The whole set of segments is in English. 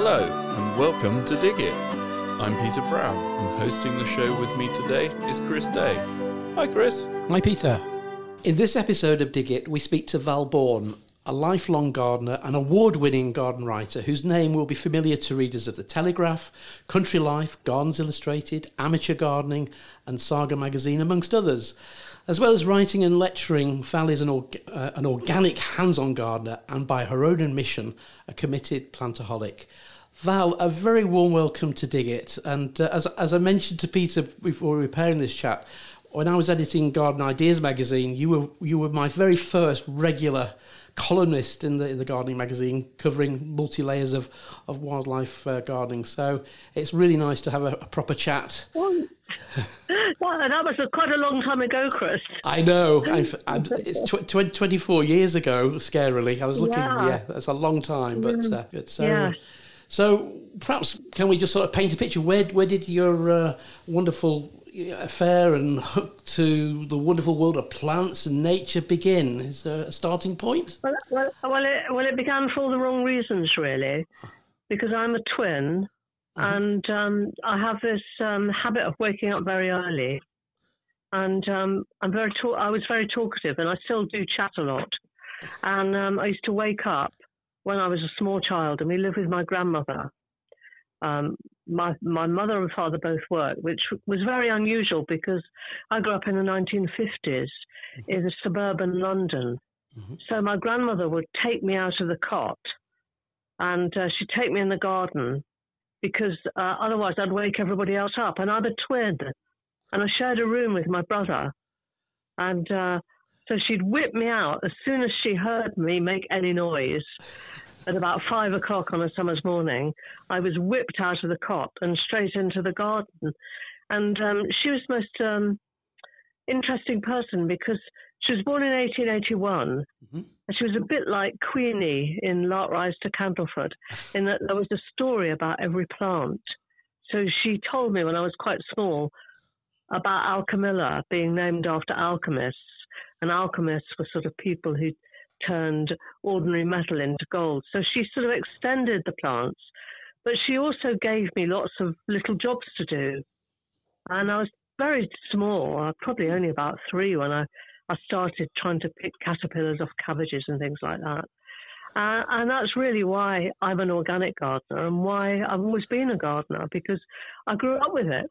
Hello, and welcome to Dig It. I'm Peter Brown, and hosting the show with me today is Chris Day. Hi, Chris. Hi, Peter. In this episode of Dig It, we speak to Val Bourne, a lifelong gardener and award winning garden writer whose name will be familiar to readers of The Telegraph, Country Life, Gardens Illustrated, Amateur Gardening, and Saga magazine, amongst others. As well as writing and lecturing, Val is an, uh, an organic hands on gardener and, by her own admission, a committed plantaholic. Val, a very warm welcome to Dig It. And uh, as, as I mentioned to Peter before preparing this chat, when I was editing Garden Ideas magazine, you were you were my very first regular columnist in the in the gardening magazine, covering multi layers of of wildlife uh, gardening. So it's really nice to have a, a proper chat. Well, well, that was quite a long time ago, Chris. I know. I've, I've, it's tw- tw- 24 years ago, scarily. I was looking, yeah, yeah that's a long time. But, uh, but so, yeah. so perhaps can we just sort of paint a picture? Where, where did your uh, wonderful affair and hook to the wonderful world of plants and nature begin? Is there a starting point? Well, well, well, it, well, it began for all the wrong reasons, really, because I'm a twin. Mm-hmm. And um, I have this um, habit of waking up very early, and um, I'm very. Ta- I was very talkative, and I still do chat a lot. And um, I used to wake up when I was a small child, and we lived with my grandmother. Um, my my mother and father both worked, which was very unusual because I grew up in the 1950s mm-hmm. in suburban London. Mm-hmm. So my grandmother would take me out of the cot, and uh, she'd take me in the garden because uh, otherwise I'd wake everybody else up. And I'm a twin, and I shared a room with my brother, and uh, so she'd whip me out as soon as she heard me make any noise. At about five o'clock on a summer's morning, I was whipped out of the cot and straight into the garden. And um, she was the most um, interesting person because she was born in 1881, mm-hmm. and she was a bit like Queenie in Lark Rise to Candleford, in that there was a story about every plant. So she told me when I was quite small about Alchemilla being named after alchemists, and alchemists were sort of people who turned ordinary metal into gold. So she sort of extended the plants, but she also gave me lots of little jobs to do. And I was very small, was probably only about three when I I started trying to pick caterpillars off cabbages and things like that. Uh, and that's really why I'm an organic gardener and why I've always been a gardener because I grew up with it.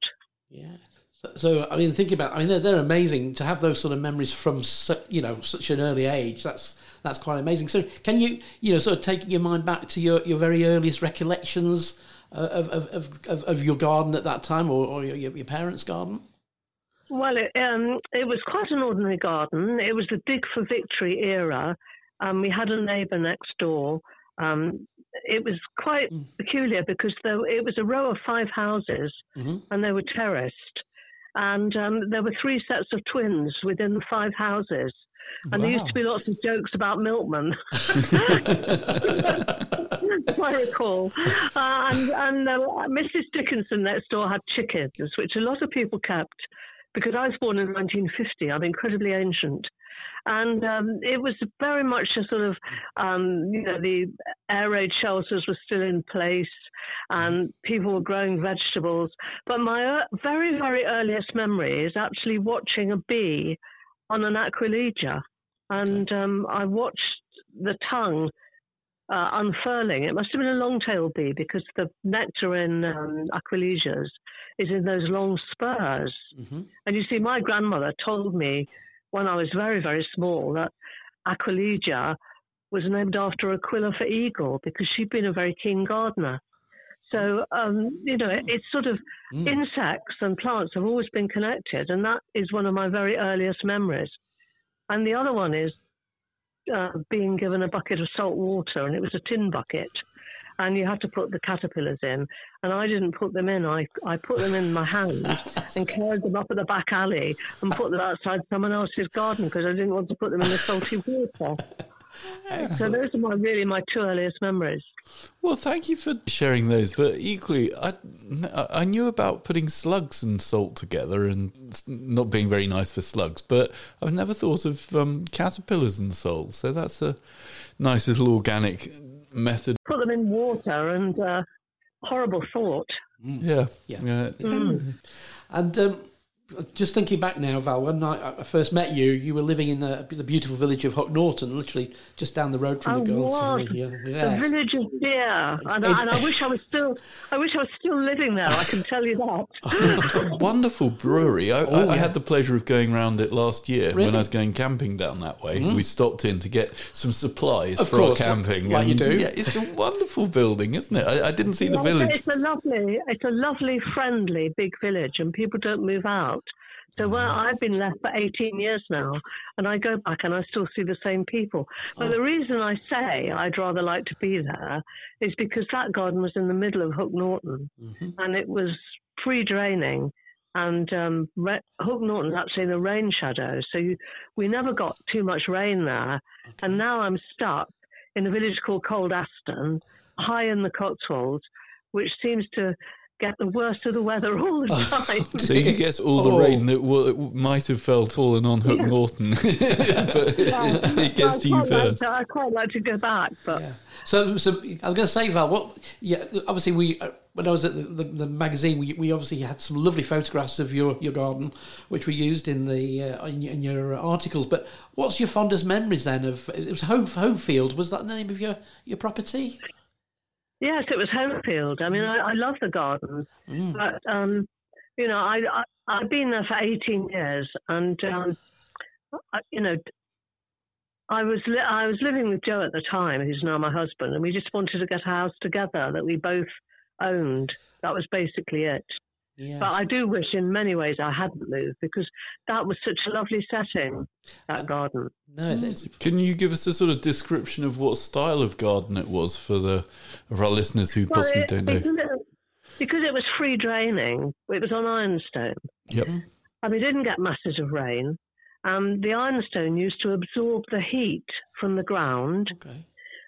Yeah. So, so I mean, think about. I mean, they're, they're amazing to have those sort of memories from su- you know such an early age. That's that's quite amazing. So, can you you know sort of take your mind back to your, your very earliest recollections of, of, of, of, your garden at that time, or, or your, your parents' garden? Well, it, um, it was quite an ordinary garden. It was the Dig for Victory era. Um, we had a neighbour next door. Um, it was quite mm. peculiar because there, it was a row of five houses mm-hmm. and they were terraced. And um, there were three sets of twins within the five houses. And wow. there used to be lots of jokes about milkmen, I recall. Uh, and and uh, Mrs. Dickinson next door had chickens, which a lot of people kept because I was born in 1950. I'm incredibly ancient. And um, it was very much a sort of, um, you know, the air raid shelters were still in place and people were growing vegetables. But my uh, very, very earliest memory is actually watching a bee on an aquilegia. And um, I watched the tongue uh, unfurling. It must have been a long-tailed bee because the nectar in um, aquilegias is in those long spurs. Mm-hmm. And you see, my grandmother told me when I was very, very small that aquilegia was named after Aquila for eagle because she'd been a very keen gardener. So, um, you know, it's sort of mm. insects and plants have always been connected, and that is one of my very earliest memories. And the other one is uh, being given a bucket of salt water, and it was a tin bucket, and you had to put the caterpillars in. And I didn't put them in. I I put them in my hand and carried them up at the back alley and put them outside someone else's garden because I didn't want to put them in the salty water. So those are my really my two earliest memories. Well, thank you for sharing those. But equally, I I knew about putting slugs and salt together and not being very nice for slugs. But I've never thought of um, caterpillars and salt. So that's a nice little organic method. Put them in water and uh, horrible thought. Yeah. Yeah. yeah. Mm. And um, just thinking back now, Val, when I, I first met you, you were living in the, the beautiful village of Hook Norton, literally just down the road from I the girls' was. Home. Yeah, The yes. village is dear, and, It- I, and I wish I was still. I wish I was still living there. I can tell you that. It's a wonderful brewery. I, I, Oh, I yeah. had the pleasure of going round it last year when Really? Mm-hmm. I was going camping down that way. We stopped in to get some supplies Of for course, our camping. like you do. Yeah, it's a wonderful building, isn't it? I, I didn't see the village. It's a lovely, it's a lovely, friendly big village, and people don't move out. So Mm-hmm. I've been left for 18 years now, and I go back and I still see the same people. But the reason I say I'd rather like to be there is because that garden was in the middle of Hook Norton, Mm-hmm. and it was free draining. And um, Re- Hook Norton's actually in the rain shadow, so you, we never got too much rain there. And now I'm stuck in a village called Cold Aston, high in the Cotswolds, which seems to get the worst of the weather all the time. So you get all the Oh. rain that w- might have fell fallen on Hook Norton, but it gets to you I quite like first. to- I quite like to go back, but Yeah. So, so I was going to say, Val. What? Yeah. Obviously, we uh, when I was at the, the, the magazine, we, we obviously had some lovely photographs of your, your garden, which we used in the uh, in, your, in your articles. But what's your fondest memories then of? It was Home home field? Was that the name of your your property? Yes, it was Homefield. I mean, I, I love the garden, Mm. but um, you know, I, I I've been there for 18 years, and um, I, you know. I was li- I was living with Joe at the time, who's now my husband, and we just wanted to get a house together that we both owned. That was basically it. Yes. But I do wish, in many ways, I hadn't moved because that was such a lovely setting. That garden. no, it's, it's, Can you give us a sort of description of what style of garden it was for the of our listeners who Well, possibly it- don't know? because, it, because it was free draining, it was on ironstone. Yep. And we didn't get masses of rain. Um, the ironstone used to absorb the heat from the ground okay.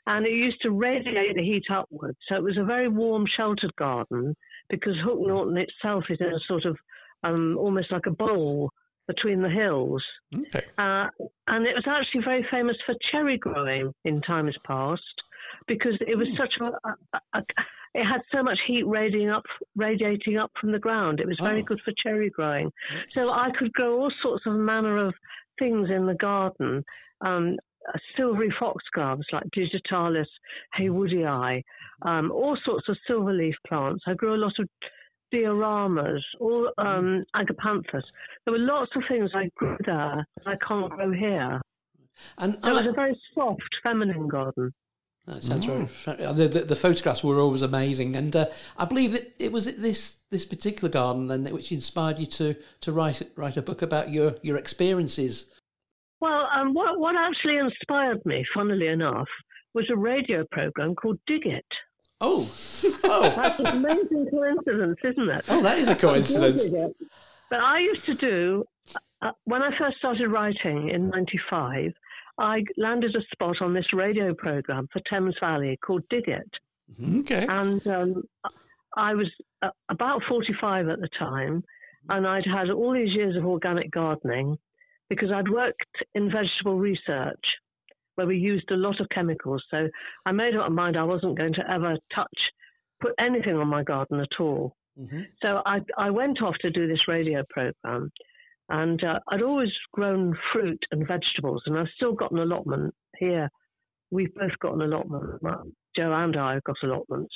and it used to radiate the heat upwards. So it was a very warm, sheltered garden because Hook Norton itself is in a sort of um, almost like a bowl between the hills. Okay. Uh, and it was actually very famous for cherry growing in times past because it was such a, a, a it had so much heat radiating up radiating up from the ground. It was very Oh. good for cherry growing. So I could grow all sorts of manner of things in the garden. Um, silvery foxgloves like digitalis heywoodii, um, all sorts of silverleaf plants. I grew a lot of dieramas, all um, agapanthus. There were lots of things I grew there that I can't grow here. And, So it was and a very soft, feminine garden. that sounds very. uh, The, the, the photographs were always amazing, and uh, I believe it, it was this this particular garden then which inspired you to to write write a book about your your experiences. Well, um, what, what actually inspired me, funnily enough, was a radio program called Dig It. Oh, oh, That's an amazing coincidence, isn't it? oh! That is a coincidence. But I used to do, uh, when I first started writing in 95, I landed a spot on this radio program for Thames Valley called Dig It. Okay. And um, I was uh, about 45 at the time, and I'd had all these years of organic gardening because I'd worked in vegetable research where we used a lot of chemicals. So I made up my mind I wasn't going to ever touch, put anything on my garden at all. Mhm. So I, I went off to do this radio program, and uh, I'd always grown fruit and vegetables, and I've still got an allotment here. We've both got an allotment. Joe and I have got allotments.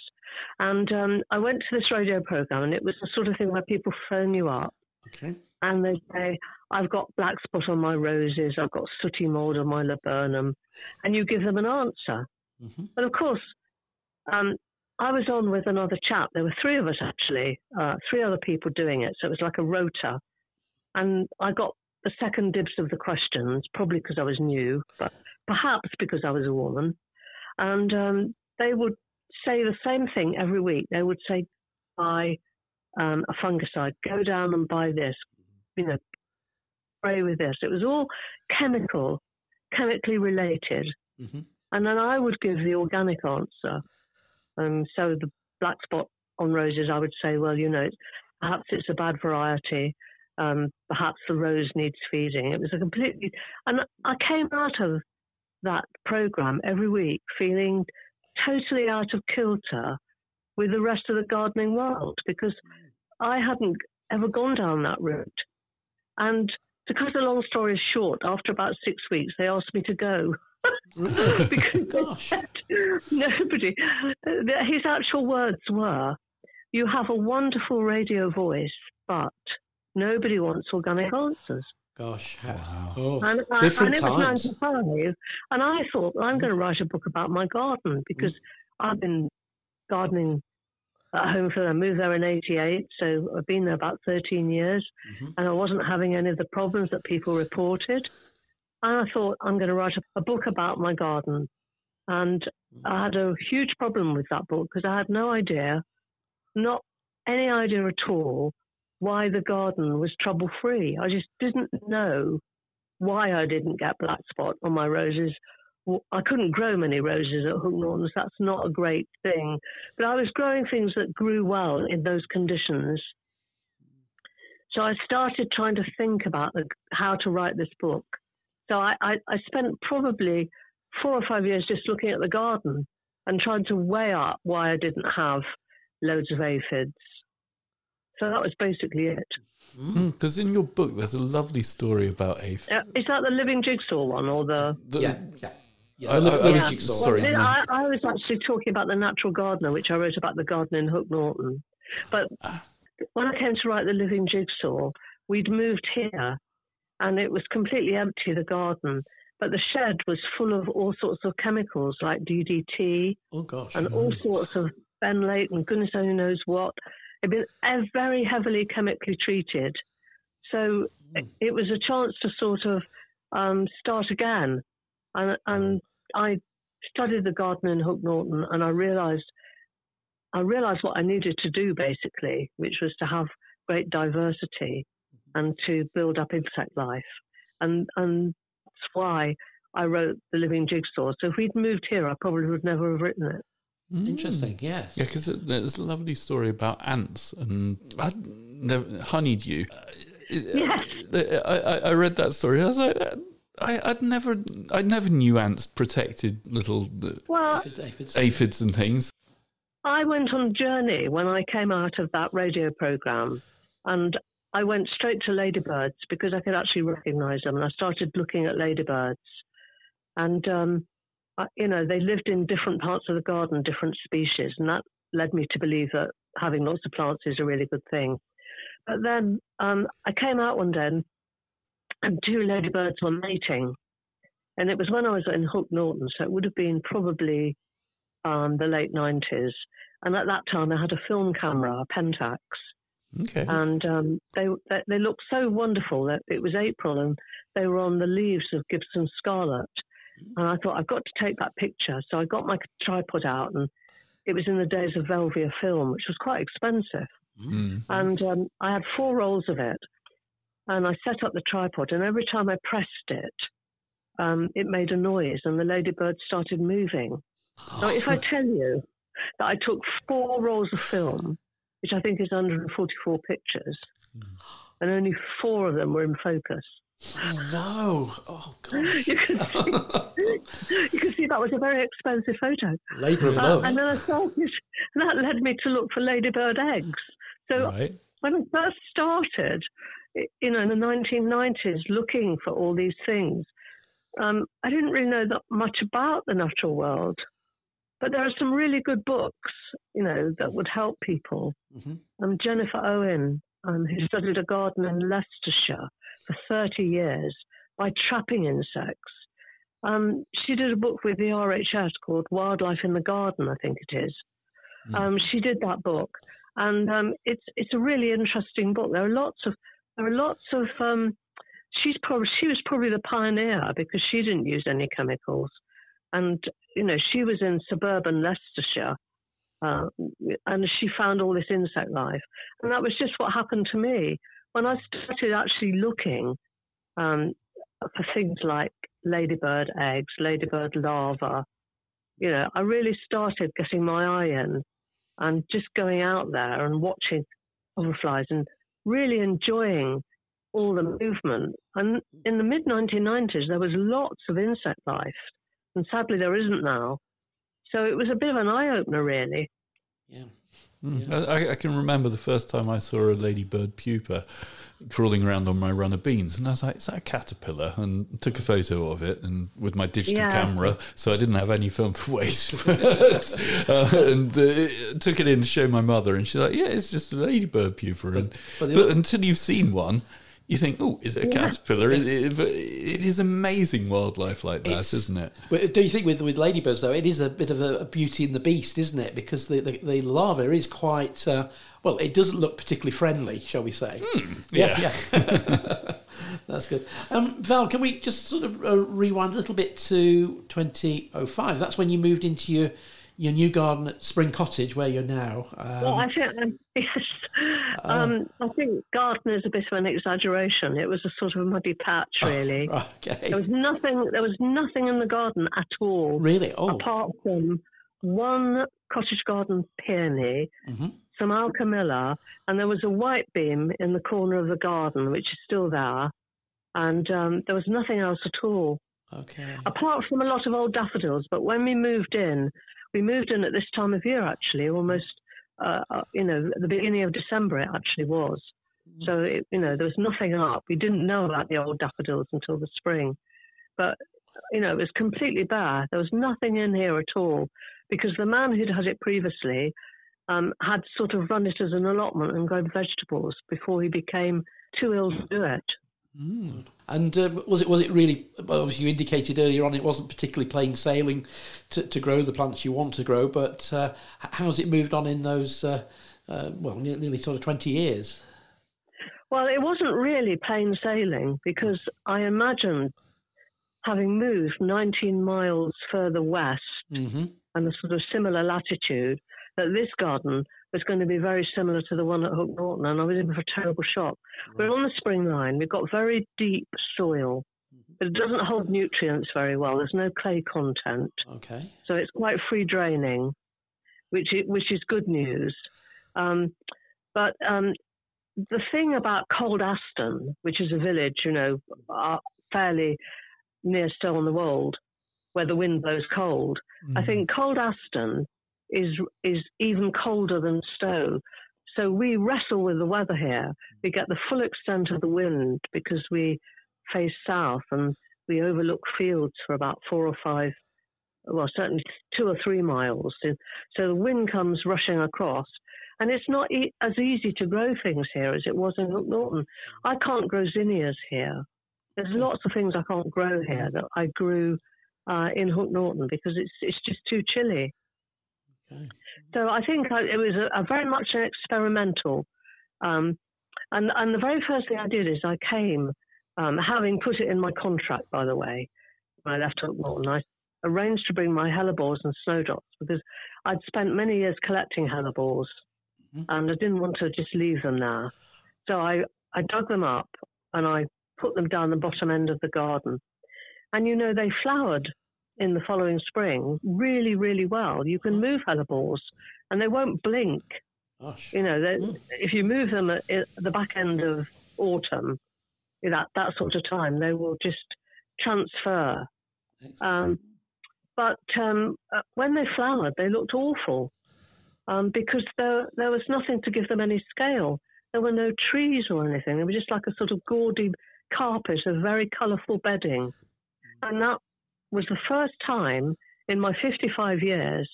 And um, I went to this radio program, and it was the sort of thing where people phone you up Okay. and they say, I've got black spot on my roses, I've got sooty mold on my laburnum, and you give them an answer. Mhm. And of course, um, I was on with another chap. There were three of us actually, uh, three other people doing it. So it was like a rota. And I got the second dibs of the questions, probably because I was new, but perhaps because I was a woman. And um, they would say the same thing every week. They would say, buy um, a fungicide, go down and buy this, you know, spray with this. It was all chemical, chemically related. Mhm. And then I would give the organic answer. Um, so the black spot on roses, I would say, well, you know, perhaps it's a bad variety. Um, perhaps the rose needs feeding. It was a completely, and I came out of that program every week feeling totally out of kilter with the rest of the gardening world because I hadn't ever gone down that route. And to cut a long story short, after about six weeks, they asked me to go. because Gosh. nobody, his actual words were, You have a wonderful radio voice, but nobody wants organic answers. Gosh. Wow. Oh, And, I- different and it was times. 95, and I thought, well, I'm going to write a book about my garden because mm. I've been gardening at home for I moved there in 88, so I've been there about 13 years, Mhm. and I wasn't having any of the problems that people reported. And I thought, I'm going to write a, a book about my garden. And I had a huge problem with that book because I had no idea, not any idea at all, why the garden was trouble free. I just didn't know why I didn't get black spot on my roses. Well, I couldn't grow many roses at Hook Norton's. That's not a great thing. But I was growing things that grew well in those conditions. So I started trying to think about the, how to write this book. So I, I, I spent probably four or five years just looking at the garden and trying to weigh up why I didn't have loads of aphids. So that was basically it. Because in your book, there's a lovely story about aphids. Uh, is that the living jigsaw one or the? The- Yeah. Yeah. Yeah. I- the I- I living was- jigsaw. sorry. Well, no. I, I was actually talking about the natural gardener, which I wrote about the garden in Hook Norton. But Ah. when I came to write the living jigsaw, we'd moved here, and it was completely empty the garden. But the shed was full of all sorts of chemicals like DDT Oh gosh. and all sorts of benlate and goodness only knows what. It'd been very heavily chemically treated. So Mm. it was a chance to sort of um, start again. And, and I studied the garden in Hook Norton and I realized I realized what I needed to do basically, which was to have great diversity and to build up insect life. And and that's why I wrote The Living Jigsaw. So if we'd moved here, I probably would never have written it. Mm. Interesting. Yes. Yeah, because there's a lovely story about ants and I never honeydew. Yes. I, I, I read that story. I was like, I, I'd never, I never knew ants protected little Well, Aphids, aphids. aphids and things. I went on a journey when I came out of that radio program, and I went straight to ladybirds because I could actually recognize them. And I started looking at ladybirds, and um, I, you know they lived in different parts of the garden, different species, and that led me to believe that having lots of plants is a really good thing. But then um, I came out one day, and, and two ladybirds were mating, and it was when I was in Hook Norton, so it would have been probably um, the late 90s. And at that time, I had a film camera, a Pentax, Okay. and um, they, they they looked so wonderful. That it was April, and they were on the leaves of Gibson Scarlet. And I thought I've got to take that picture. So I got my tripod out, and it was in the days of Velvia film, which was quite expensive. Mm. And um, I had four rolls of it, and I set up the tripod, and every time I pressed it, um, it made a noise, and the ladybird started moving. Now, if I tell you that I took four rolls of film, which I think is 144 pictures, and only four of them were in focus, Oh no! Oh gosh! you can see, you can see that was a very expensive photo. Labour of Uh, love. and then I started, that led me to look for ladybird eggs. So Right. when I first started, you know, in the 1990s, looking for all these things, um, I didn't really know that much about the natural world. But there are some really good books, you know, that would help people. Mhm. Um, Jennifer Owen, um, who studied a garden in Leicestershire for 30 years by trapping insects. Um, she did a book with the RHS called Wildlife in the Garden, I think it is. Um, she did that book, and um, it's it's a really interesting book. There are lots of there are lots of um, she's probably she was probably the pioneer because she didn't use any chemicals, and you know she was in suburban Leicestershire, uh, and she found all this insect life, and that was just what happened to me when I started actually looking um, for things like ladybird eggs, ladybird larvae. You know, I really started getting my eye in and just going out there and watching hoverflies and really enjoying all the movement. And in the mid 1990s, there was lots of insect life, and sadly, there isn't now. So it was a bit of an eye opener, really. Yeah. Mm. I, I, can remember the first time I saw a ladybird pupa crawling around on my runner beans, and I was like, "Is that a caterpillar?" And took a photo of it, and with my digital yeah. camera, so I didn't have any film to waste. but, uh, and uh, took it in to show my mother, and she's like, "Yeah, it's just a ladybird pupa." And, but, but, but until you've seen one, you think, oh, is it a yeah. caterpillar? It, it, it is amazing wildlife like that, it's, isn't it? Do you think with with ladybirds though, it is a bit of a, a beauty in the beast, isn't it? Because the the, the larva is quite uh, well. It doesn't look particularly friendly, shall we say? Hmm, yeah, yeah. yeah. That's good. Um, Val, can we just sort of uh, rewind a little bit to 2005? That's when you moved into your your new garden at Spring Cottage, where you're now. Um, well, I think um, yes, uh, um, I think garden is a bit of an exaggeration. It was a sort of a muddy patch, really. Okay. There was nothing. There was nothing in the garden at all. Really? Oh. Apart from one cottage garden peony, mm-hmm. some alchemilla, and there was a white beam in the corner of the garden, which is still there. And um, there was nothing else at all. Okay. Apart from a lot of old daffodils, but when we moved in, we moved in at this time of year, actually, almost, uh, uh you know, the beginning of December, it actually was. Mm. So, it, you know, there was nothing up. We didn't know about the old daffodils until the spring. But, you know, it was completely bare. There was nothing in here at all because the man who'd had it previously um, had sort of run it as an allotment and grown vegetables before he became too ill to do it. Mm. And uh, was it was it really? Obviously, you indicated earlier on it wasn't particularly plain sailing to, to grow the plants you want to grow. But uh, how's it moved on in those uh, uh well nearly sort of twenty years? Well, it wasn't really plain sailing because I imagined having moved 19 miles further west mm-hmm. and a sort of similar latitude that this garden was going to be very similar to the one at Hook Norton, and I was in for a terrible shock. Right. We're on the spring line. We've got very deep soil, mm-hmm. but it doesn't hold nutrients very well. There's no clay content. Okay. So it's quite free draining, which is, which is good news. Um, but um, the thing about Cold Aston, which is a village, you know, uh, fairly near Stow on the Wold, where the wind blows cold, mm. I think Cold Aston is is even colder than Stow. So we wrestle with the weather here. We get the full extent of the wind because we face south and we overlook fields for about four or five, well, certainly two or three miles. So the wind comes rushing across. And it's not e- as easy to grow things here as it was in Hook Norton. I can't grow zinnias here. There's lots of things I can't grow here that I grew uh, in Hook Norton because it's it's just too chilly. Okay. So I think I, it was a, a, very much an experimental. Um, and, and the very first thing I did is I came, um, having put it in my contract, by the way, when I left Norton, I arranged to bring my hellebores and snowdrops because I'd spent many years collecting hellebores mm-hmm. and I didn't want to just leave them there. So I, I dug them up and I put them down the bottom end of the garden. And you know, they flowered in the following spring really, really well. You can move hellebores and they won't blink. Gosh. You know, mm. if you move them at, the back end of autumn, that, that sort of time, they will just transfer. Um, but um, uh, when they flowered, they looked awful um, because there, there was nothing to give them any scale. There were no trees or anything. It was just like a sort of gaudy carpet of very colourful bedding. And that was the first time in my 55 years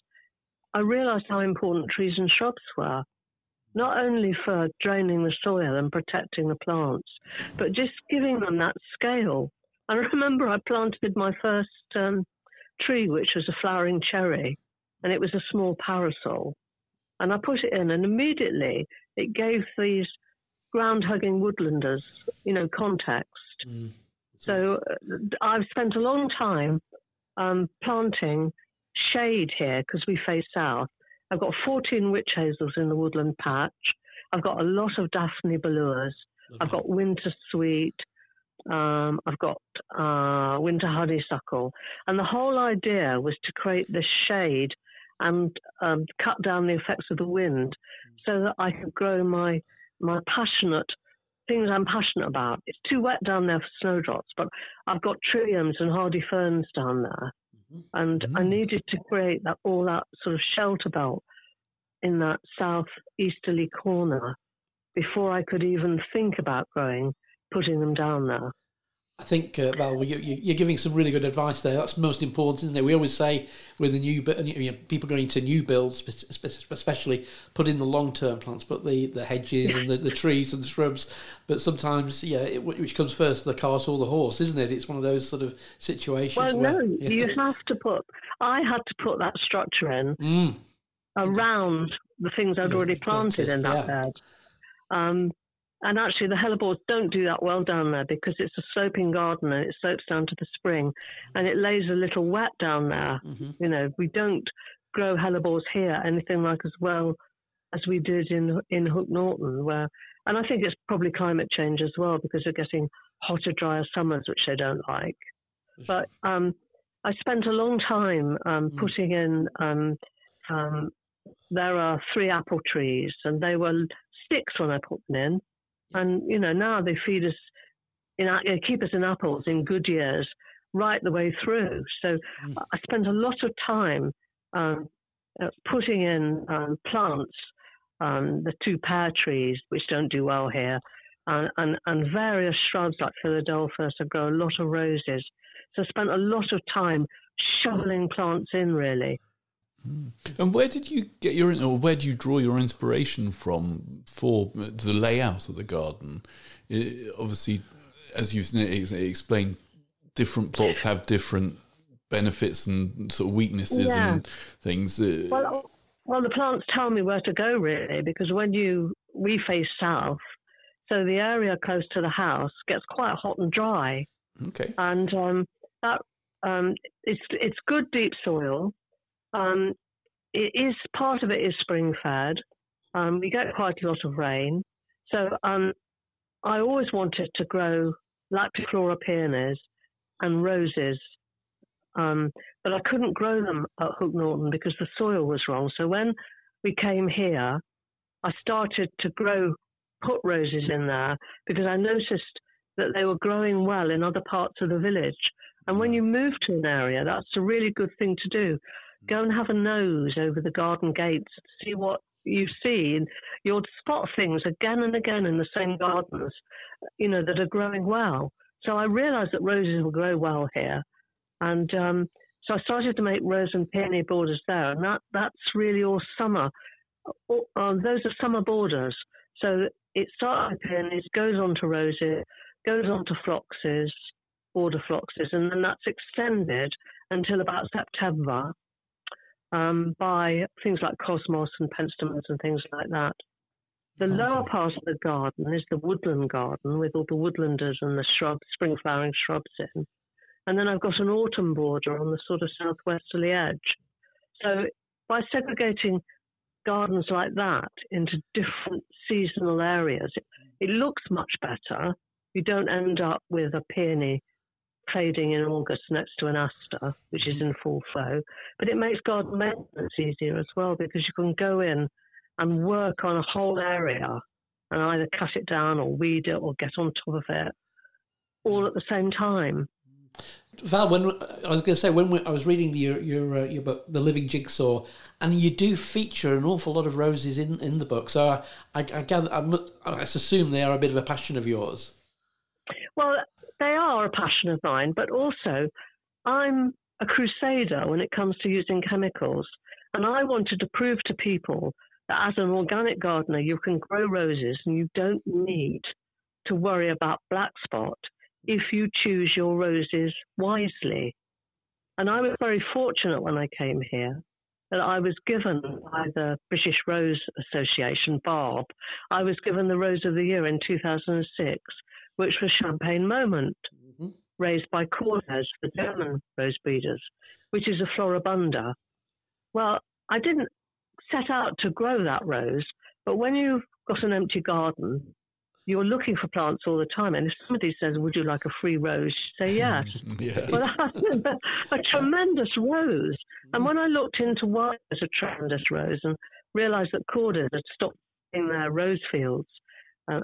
I realized how important trees and shrubs were, not only for draining the soil and protecting the plants, but just giving them that scale. I remember I planted my first um, tree, which was a flowering cherry, and it was a small parasol. And I put it in, and immediately it gave these ground hugging woodlanders, you know, context. Mm. So uh, I've spent a long time um, planting shade here because we face south. I've got 14 witch hazels in the woodland patch. I've got a lot of Daphne bholuas. I've got winter sweet. Um, I've got uh, winter honeysuckle. And the whole idea was to create this shade and um, cut down the effects of the wind so that I could grow my my passionate things I'm passionate about. It's too wet down there for snowdrops, but I've got trilliums and hardy ferns down there. Mm-hmm. And mm-hmm. I needed to create that all that sort of shelter belt in that southeasterly corner before I could even think about growing, putting them down there. I think, uh, Val, you, are giving some really good advice there. That's most important, isn't it? We always say with the new you know, people going to new builds, especially put in the long term plants, put the, the hedges and the, the trees and the shrubs. But sometimes, yeah, it, which comes first, the cart or the horse, isn't it? It's one of those sort of situations. Well, where, no, yeah. you have to put. I had to put that structure in mm. around the things I'd already planted in that yeah. bed. Um, and actually, the hellebores don't do that well down there because it's a sloping garden and it slopes down to the spring, and it lays a little wet down there. Mm-hmm. You know, we don't grow hellebores here anything like as well as we did in in Hook Norton, where, and I think it's probably climate change as well because we're getting hotter, drier summers, which they don't like. But um, I spent a long time um, mm. putting in. Um, um, there are three apple trees, and they were sticks when I put them in and, you know, now they feed us, in, keep us in apples in good years right the way through. So mm. I spent a lot of time um, uh, putting in um, plants, um, the two pear trees, which don't do well here, and, and, and various shrubs like Philadelphus. I grow a lot of roses. So I spent a lot of time shoveling plants in, really. And where did you get your, or where do you draw your inspiration from for the layout of the garden? It, obviously, as you've explained, different plots have different benefits and sort of weaknesses yeah. and things. Uh, well, well, the plants tell me where to go really, because when you we face south, so the area close to the house gets quite hot and dry. Okay. And um, that um, it's it's good deep soil um, it is part of it is spring fed. Um, we get quite a lot of rain, so um, I always wanted to grow Lactiflora peonies and roses, um, but I couldn't grow them at Hook Norton because the soil was wrong. So when we came here, I started to grow put roses in there because I noticed that they were growing well in other parts of the village. And when you move to an area, that's a really good thing to do Go and have a nose over the garden gates to see what you see. And you'll spot things again and again in the same gardens, you know, that are growing well. So I realized that roses will grow well here. And um, so I started to make rose and peony borders there. And that, that's really all summer. Uh, those are summer borders. So it starts with peonies, goes on to roses, goes on to phloxes, border phloxes, and then that's extended until about September um, by things like cosmos and penstemons and things like that. The okay. lower part of the garden is the woodland garden with all the woodlanders and the shrubs, spring flowering shrubs in. And then I've got an autumn border on the sort of southwesterly edge. So by segregating gardens like that into different seasonal areas, it, it looks much better. You don't end up with a peony fading in August next to an aster, which is in full flow. But it makes garden maintenance easier as well because you can go in and work on a whole area and either cut it down or weed it or get on top of it all at the same time. Val, when I was going to say when we, I was reading your your uh, your book, The Living Jigsaw, and you do feature an awful lot of roses in, in the book. So I, I, I gather I, I assume they are a bit of a passion of yours. Well, they are a passion of mine, but also I'm a crusader when it comes to using chemicals. And I wanted to prove to people that as an organic gardener, you can grow roses and you don't need to worry about black spot if you choose your roses wisely. And I was very fortunate when I came here that I was given by the British Rose Association, BARB, I was given the Rose of the Year in 2006 which was Champagne Moment, mm-hmm. raised by Kordes, the German rose breeders, which is a floribunda. Well, I didn't set out to grow that rose, but when you've got an empty garden, you're looking for plants all the time. And if somebody says, Would you like a free rose? You say yes. yeah. Well, a tremendous rose. And when I looked into why it's a tremendous rose and realized that Kordes had stopped in their rose fields, uh,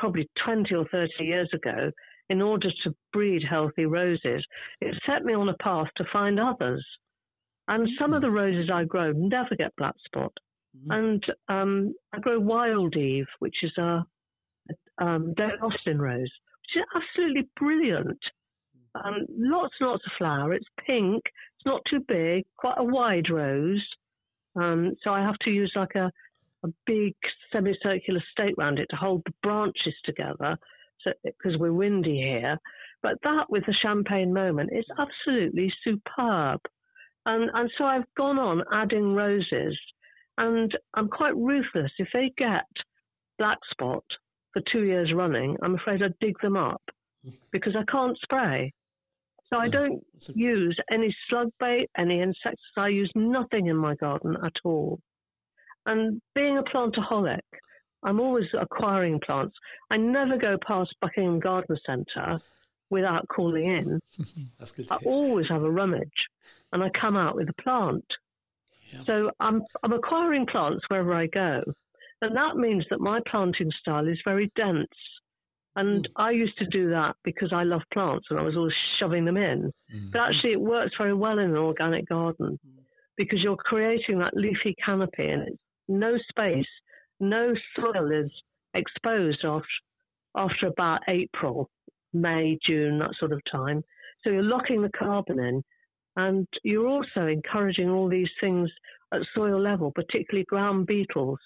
probably 20 or 30 years ago in order to breed healthy roses. It set me on a path to find others. And some of the roses I grow never get black spot. Mm-hmm. And um, I grow Wildeve, which is a, a um, David Austin rose, which is absolutely brilliant. Um, lots and lots of flower. It's pink. It's not too big. Quite a wide rose. Um, so I have to use like a, a big semicircular stake around it to hold the branches together so because we're windy here. But that with the champagne moment is absolutely superb. And, and so I've gone on adding roses, and I'm quite ruthless. If they get black spot for two years running, I'm afraid I dig them up because I can't spray. So I oh, don't use any slug bait, any insecticides. I use nothing in my garden at all. And being a plantaholic, I'm always acquiring plants. I never go past Buckingham Garden Centre without calling in. That's good. I always have a rummage, and I come out with a plant. Yeah. So I'm I'm acquiring plants wherever I go, and that means that my planting style is very dense. And mm. I used to do that because I love plants and I was always shoving them in. Mm. But actually, it works very well in an organic garden mm. because you're creating that leafy canopy and it's no space, no soil is exposed after, after about April, May, June, that sort of time. So you're locking the carbon in. And you're also encouraging all these things at soil level, particularly ground beetles.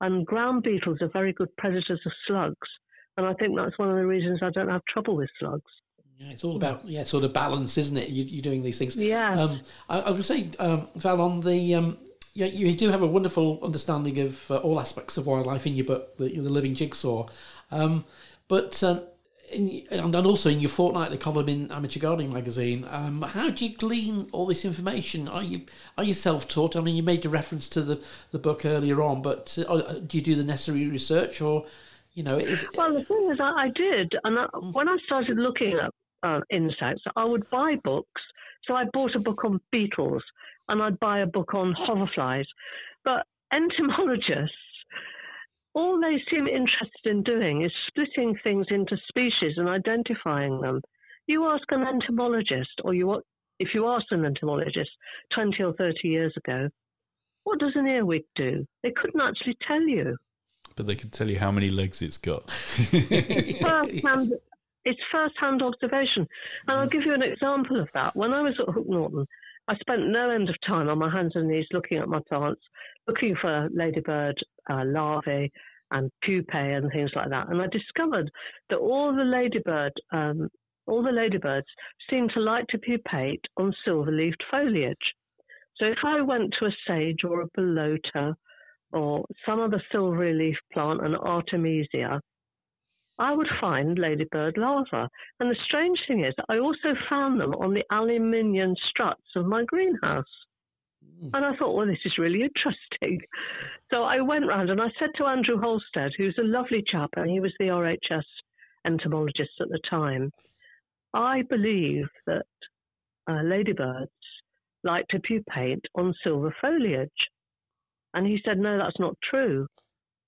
And ground beetles are very good predators of slugs. And I think that's one of the reasons I don't have trouble with slugs. Yeah, it's all about yeah, sort of balance, isn't it? You, are doing these things. Yeah. Um, I, I would say, um, Val, on the um, yeah, you do have a wonderful understanding of uh, all aspects of wildlife in your book, the, the Living Jigsaw. Um, but uh, in, and also in your fortnightly column in Amateur Gardening magazine, um, how do you glean all this information? Are you are you self taught? I mean, you made a reference to the, the book earlier on, but uh, do you do the necessary research, or you know, is well, the thing is, I, I did, and I, mm. when I started looking at uh, insects, I would buy books. So I bought a book on beetles, and I'd buy a book on hoverflies, but entomologists. All they seem interested in doing is splitting things into species and identifying them. You ask an entomologist, or you if you asked an entomologist 20 or 30 years ago, what does an earwig do? They couldn't actually tell you but they could tell you how many legs it's got. first-hand, it's first-hand observation, and I'll give you an example of that. When I was at Hook Norton, I spent no end of time on my hands and knees looking at my plants, looking for ladybird uh, larvae and pupae and things like that. And I discovered that all the ladybird, um, all the ladybirds seem to like to pupate on silver-leafed foliage. So if I went to a sage or a ballota or some other silvery leaf plant, an artemisia, I would find ladybird larvae. And the strange thing is, I also found them on the aluminium struts of my greenhouse. Mm. And I thought, well, this is really interesting. So I went round and I said to Andrew Halstead, who's a lovely chap, and he was the RHS entomologist at the time, I believe that uh, ladybirds like to pupate on silver foliage. And he said, No, that's not true.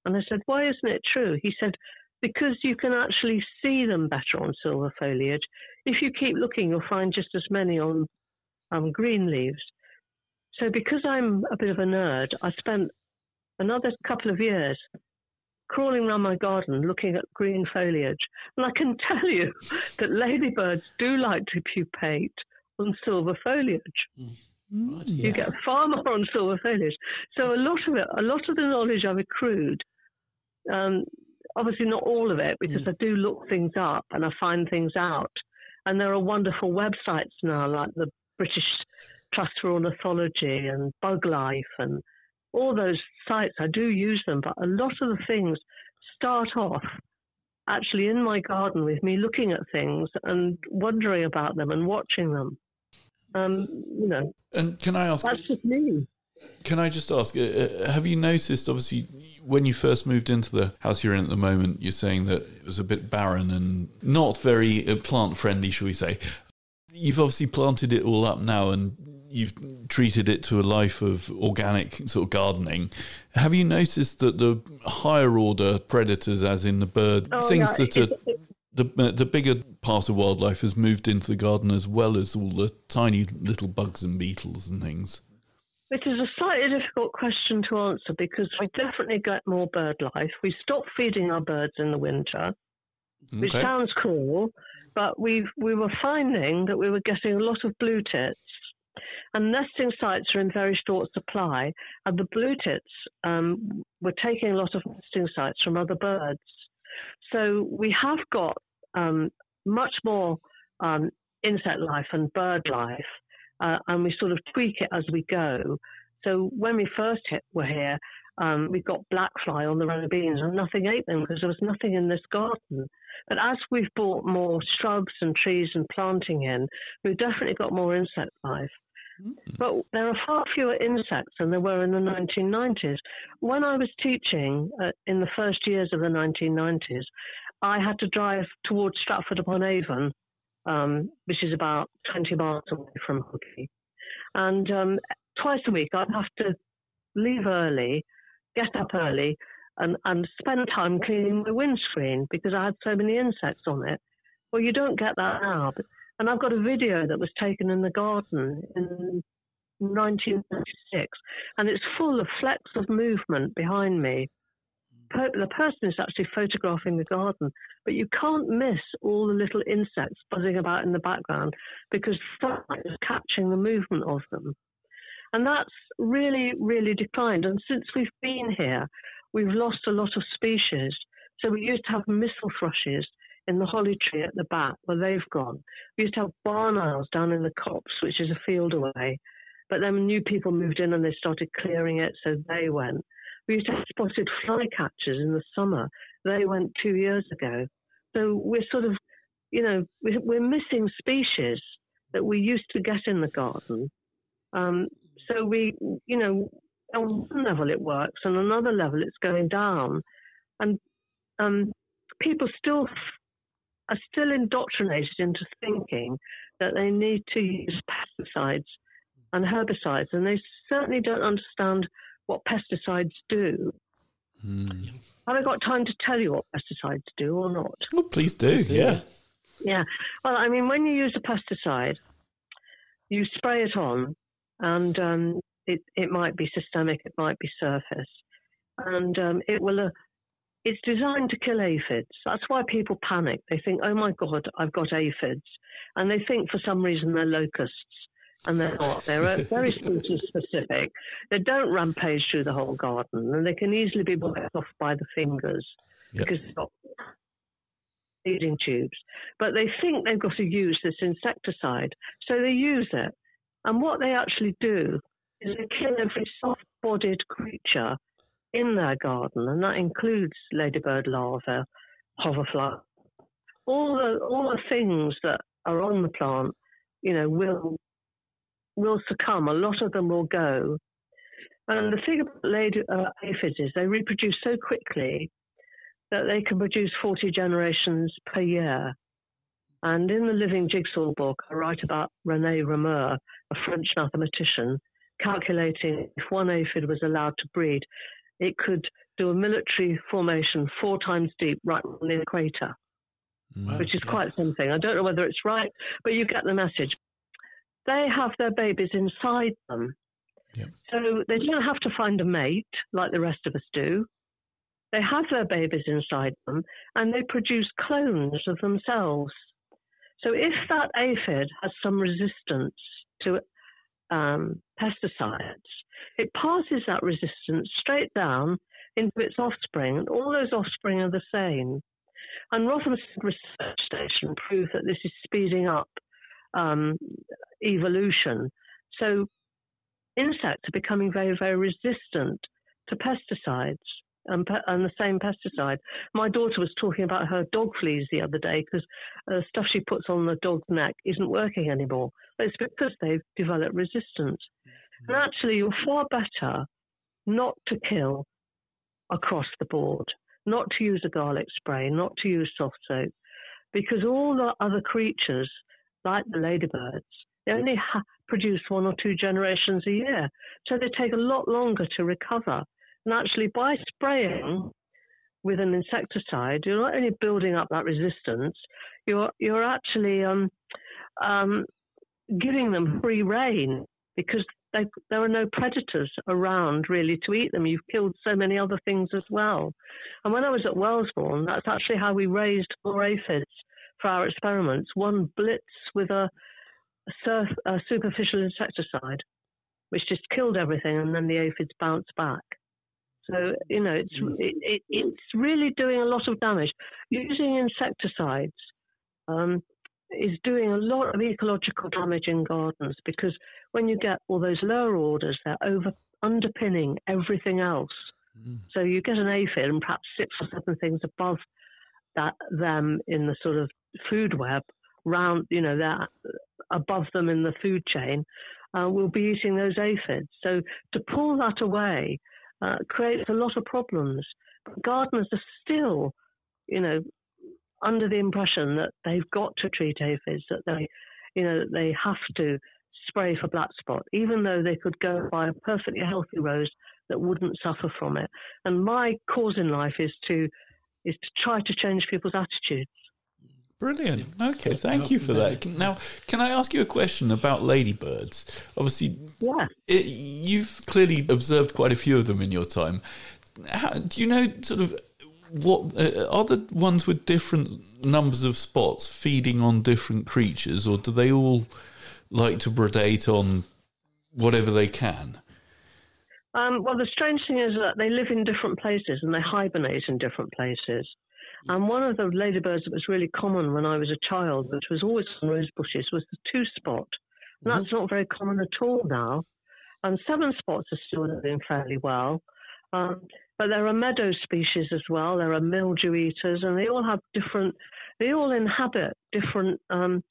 And I said, Why isn't it true? He said, Because you can actually see them better on silver foliage. If you keep looking, you'll find just as many on um, green leaves. So, because I'm a bit of a nerd, I spent another couple of years crawling around my garden looking at green foliage. And I can tell you that ladybirds do like to pupate on silver foliage. Mm. You get far more on silver foliage. So a lot of it, a lot of the knowledge I've accrued, um, obviously not all of it, because mm. I do look things up and I find things out. And there are wonderful websites now, like the British Trust for Ornithology and Buglife and all those sites. I do use them, but a lot of the things start off actually in my garden with me looking at things and wondering about them and watching them. Um, you know. And can I ask? That's just me. Can I just ask? Uh, uh, have you noticed, obviously, when you first moved into the house you're in at the moment, you're saying that it was a bit barren and not very uh, plant friendly, shall we say? You've obviously planted it all up now, and you've treated it to a life of organic sort of gardening. Have you noticed that the higher order predators, as in the bird, oh, things that are the uh, the bigger part of wildlife has moved into the garden as well as all the tiny little bugs and beetles and things. It is a slightly difficult question to answer because we definitely get more bird life. We stopped feeding our birds in the winter, which sounds cruel, but we we were finding that we were getting a lot of blue tits, and nesting sites are in very short supply, and the blue tits um, were taking a lot of nesting sites from other birds. So we have got um, much more um, insect life and bird life, uh, and we sort of tweak it as we go. So when we first hit, were here, um, we got black fly on the runner beans, and nothing ate them because there was nothing in this garden. But as we've brought more shrubs and trees and planting in, we've definitely got more insect life. But there are far fewer insects than there were in the 1990s. When I was teaching uh, in the first years of the 1990s, I had to drive towards Stratford upon Avon, um, which is about 20 miles away from Hookey. And um, twice a week, I'd have to leave early, get up early, and, and spend time cleaning my windscreen because I had so many insects on it. Well, you don't get that now. But, and I've got a video that was taken in the garden in 1996, and it's full of flecks of movement behind me. Per- the person is actually photographing the garden, but you can't miss all the little insects buzzing about in the background because sunlight is catching the movement of them. And that's really, really declined. And since we've been here, we've lost a lot of species. So we used to have missel thrushes in the holly tree at the back where they've gone. We used to have barn owls down in the copse, which is a field away. But then new people moved in and they started clearing it, so they went. We spotted flycatchers in the summer. They went two years ago. So we're sort of, you know, we- we're missing species that we used to get in the garden. Um, so we, you know, on one level it works, on another level it's going down, and um, people still are still indoctrinated into thinking that they need to use pesticides and herbicides, and they certainly don't understand what pesticides do. Hmm. Have I got time to tell you what pesticides do or not? Well, please do. Yeah. Yeah. Well, I mean, when you use a pesticide, you spray it on, and um, it it might be systemic, it might be surface, and um, it will. Uh, it's designed to kill aphids. That's why people panic. They think, "Oh my God, I've got aphids," and they think for some reason they're locusts, and they're not. They're very species specific. They don't rampage through the whole garden, and they can easily be wiped off by the fingers Yep. because they've got feeding tubes. But they think they've got to use this insecticide, so they use it. And what they actually do is they kill every soft-bodied creature in their garden, and that includes ladybird larvae, hoverfly, all the all the things that are on the plant. You know, will will succumb. A lot of them will go. And the thing about lady uh, aphids is they reproduce so quickly that they can produce 40 generations per year. And in the Living Jigsaw book, I write about René Réaumur, a French mathematician, calculating if one aphid was allowed to breed, it could do a military formation four times deep right on the equator, Mm. which is quite something. I don't know whether it's right, but you get the message. They have their babies inside them. Yep. So they don't have to find a mate like the rest of us do. They have their babies inside them and they produce clones of themselves. So if that aphid has some resistance to um, pesticides, it passes that resistance straight down into its offspring, and all those offspring are the same. And Rothamsted Research Station proved that this is speeding up um, evolution. So insects are becoming very, very resistant to pesticides and, pe- and the same pesticide. My daughter was talking about her dog fleas the other day because uh, stuff she puts on the dog's neck isn't working anymore. It's because they've developed resistance. And actually, you're far better not to kill across the board, not to use a garlic spray, not to use soft soap, because all the other creatures, like the ladybirds, they only ha- produce one or two generations a year. So they take a lot longer to recover. And actually, by spraying with an insecticide, you're not only building up that resistance, you're, you're actually um, um, giving them free reign because they, there are no predators around really to eat them. You've killed so many other things as well. And when I was at Wellesbourne, that's actually how we raised four aphids for our experiments. One blitz with a, a, surf, a superficial insecticide, which just killed everything, and then the aphids bounced back. So you know, it's mm. it, it, it's really doing a lot of damage. Using insecticides um, is doing a lot of ecological damage in gardens because when you get all those lower orders, they're over underpinning everything else. Mm. So you get an aphid and perhaps six or seven things above that them in the sort of food web, round you know that above them in the food chain, uh, will be eating those aphids. So to pull that away uh, creates a lot of problems. But gardeners are still, you know, under the impression that they've got to treat aphids, that they, you know, they have to spray for black spot, even though they could go buy a perfectly healthy rose that wouldn't suffer from it. And my cause in life is to is to try to change people's attitudes. Brilliant. Okay, thank you for that. Now, can I ask you a question about ladybirds? Obviously, yeah. It, you've clearly observed quite a few of them in your time. How, do you know sort of what uh, are the ones with different numbers of spots feeding on different creatures, or do they all like to predate on whatever they can? Um, well, the strange thing is that they live in different places and they hibernate in different places. And one of the ladybirds that was really common when I was a child, which was always on rose bushes, was the two spot. And mm-hmm. that's not very common at all now. And seven spots are still doing fairly well. Um, but there are meadow species as well. There are mildew eaters, and they all have different. They all inhabit different um,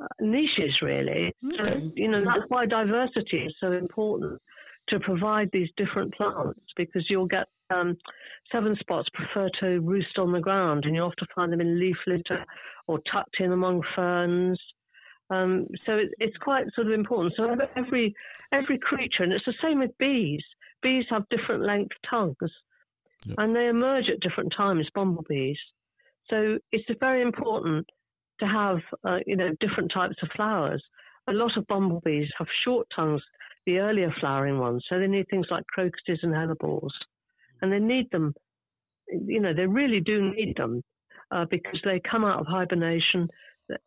uh, niches, really. Okay. So, you know that's why diversity is so important to provide these different plants because you'll get um, seven spots prefer to roost on the ground, and you'll often find them in leaf litter or tucked in among ferns. Um, so it, it's quite sort of important. So every every creature, and it's the same with bees. Bees have different length tongues, yep. and they emerge at different times. Bumblebees. So it's very important to have uh, you know different types of flowers. A lot of bumblebees have short tongues, the earlier flowering ones, so they need things like crocuses and hellebores and they need them. You know, they really do need them uh, because they come out of hibernation.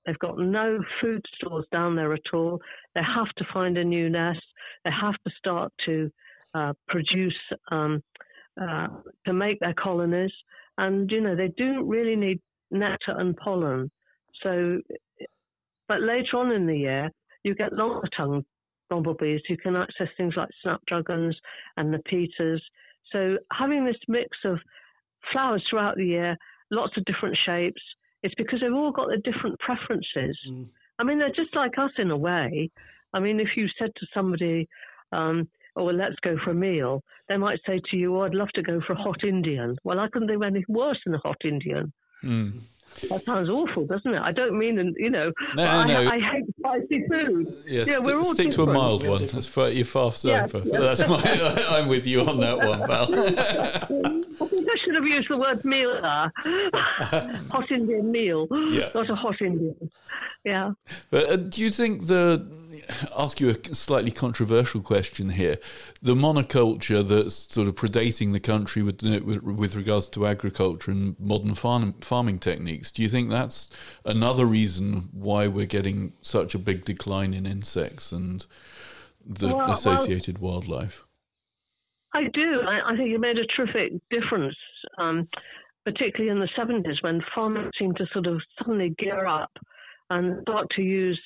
They've got no food stores down there at all. They have to find a new nest. They have to start to uh, produce um, uh, to make their colonies, and you know they do really need nectar and pollen. So, but later on in the year, you get longer tongued bumblebees who can access things like snapdragons and the peters. So having this mix of flowers throughout the year, lots of different shapes, it's because they've all got their different preferences. Mm. I mean, they're just like us in a way. I mean, if you said to somebody, um, oh, well, let's go for a meal, they might say to you, oh, I'd love to go for a hot Indian. Well, I couldn't do anything worse than a hot Indian. Mm. That sounds awful, doesn't it? I don't mean, you know, no, no, no. I, I, hate spicy food. Yeah, yeah we're all stick different. to a mild one. That's for you're far safer. Yeah, yeah. That's my. I'm with you on that one, pal. I think I should have used the word meal there. hot Indian meal, yeah. not a hot Indian. Yeah. But uh, do you think the ask you a slightly controversial question here. The monoculture that's sort of predating the country with with, regards to agriculture and modern farm, farming techniques. Do you think that's another reason why we're getting such a big decline in insects and the well, associated well, wildlife? I do. I, I, think it made a terrific difference, um, particularly in the 70s when farmers seemed to sort of suddenly gear up and start to use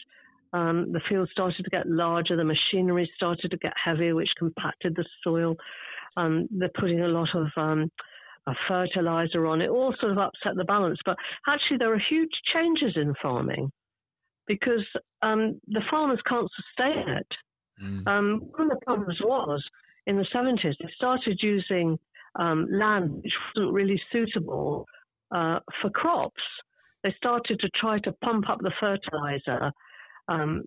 um, the field started to get larger, the machinery started to get heavier, which compacted the soil. Um, they're putting a lot of um, a fertilizer on it, all sort of upset the balance. But actually, there are huge changes in farming because um, the farmers can't sustain it. Mm. Um, one of the problems was in the 70s, they started using um, land which wasn't really suitable uh, for crops. They started to try to pump up the fertilizer um,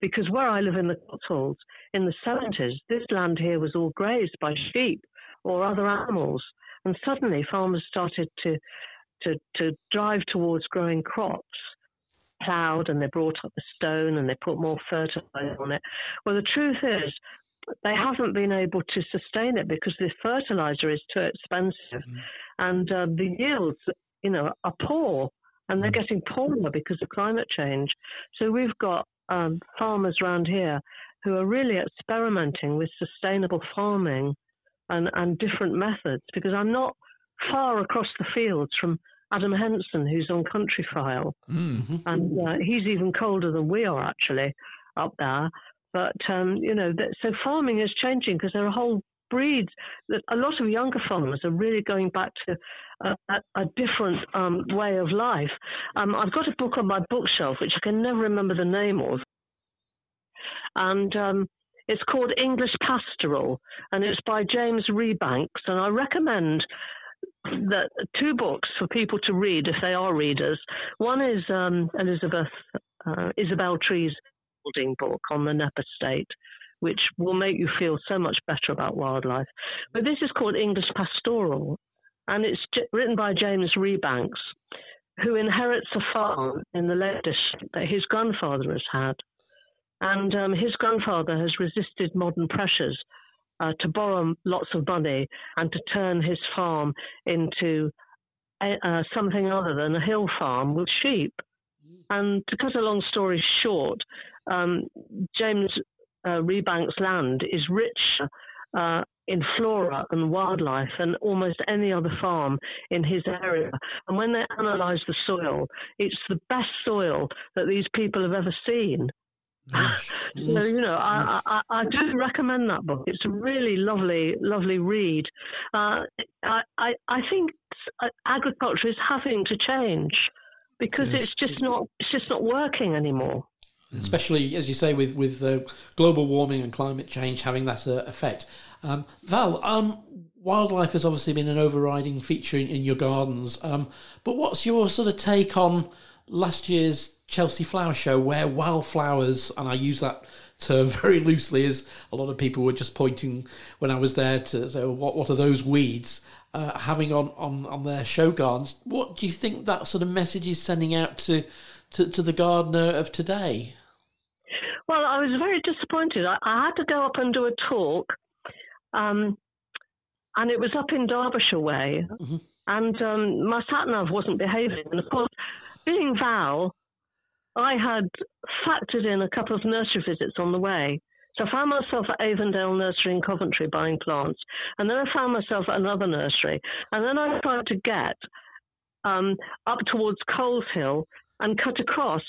because where I live in the Cotswolds, in the 70s, this land here was all grazed by sheep or other animals. And suddenly farmers started to, to, to drive towards growing crops. ploughed and they brought up the stone and they put more fertilizer on it. Well, the truth is, they haven't been able to sustain it because the fertilizer is too expensive, mm. and uh, the yields, you know, are poor, and they're mm. getting poorer because of climate change. So we've got um, farmers around here who are really experimenting with sustainable farming and, and different methods because I'm not far across the fields from Adam Henson, who's on Countryfile. Mm-hmm. And uh, he's even colder than we are actually up there. But, um, you know, that, so farming is changing because there are whole breeds that a lot of younger farmers are really going back to a, a, a different um, way of life. Um, I've got a book on my bookshelf, which I can never remember the name of. And um, it's called English Pastoral, and it's by James Rebanks. And I recommend that two books for people to read if they are readers. One is um, Elizabeth uh, Isabel Tree's building book on the Knepp estate, which will make you feel so much better about wildlife. But this is called English Pastoral, and it's written by James Rebanks, who inherits a farm in the Lake District that his grandfather has had. And um, his grandfather has resisted modern pressures uh, to borrow lots of money and to turn his farm into a, uh, something other than a hill farm with sheep. And to cut a long story short, um, James uh, Rebank's land is rich uh, in flora and wildlife than almost any other farm in his area. And when they analyse the soil, it's the best soil that these people have ever seen. So, you know, I, I, I, do recommend that book. It's a really lovely, lovely read. Uh, I, I, I think agriculture is having to change because it's just not it's just not working anymore. Especially as you say, with with uh, global warming and climate change having that uh, effect. Um, Val, um, wildlife has obviously been an overriding feature in, in your gardens. Um, but what's your sort of take on last year's Chelsea Flower Show, where wildflowers, and I use that term very loosely, as a lot of people were just pointing when I was there to say, what, what are those weeds uh, having on, on, on their show gardens? What do you think that sort of message is sending out to, to, to the gardener of today? Well, I was very disappointed. I, I had to go up and do a talk, um, and it was up in Derbyshire way, mm-hmm. and um, my sat nav wasn't behaving. And of course, being Val, I had factored in a couple of nursery visits on the way. So I found myself at Avondale Nursery in Coventry buying plants. And then I found myself at another nursery. And then I tried to get um, up towards Coleshill and cut across.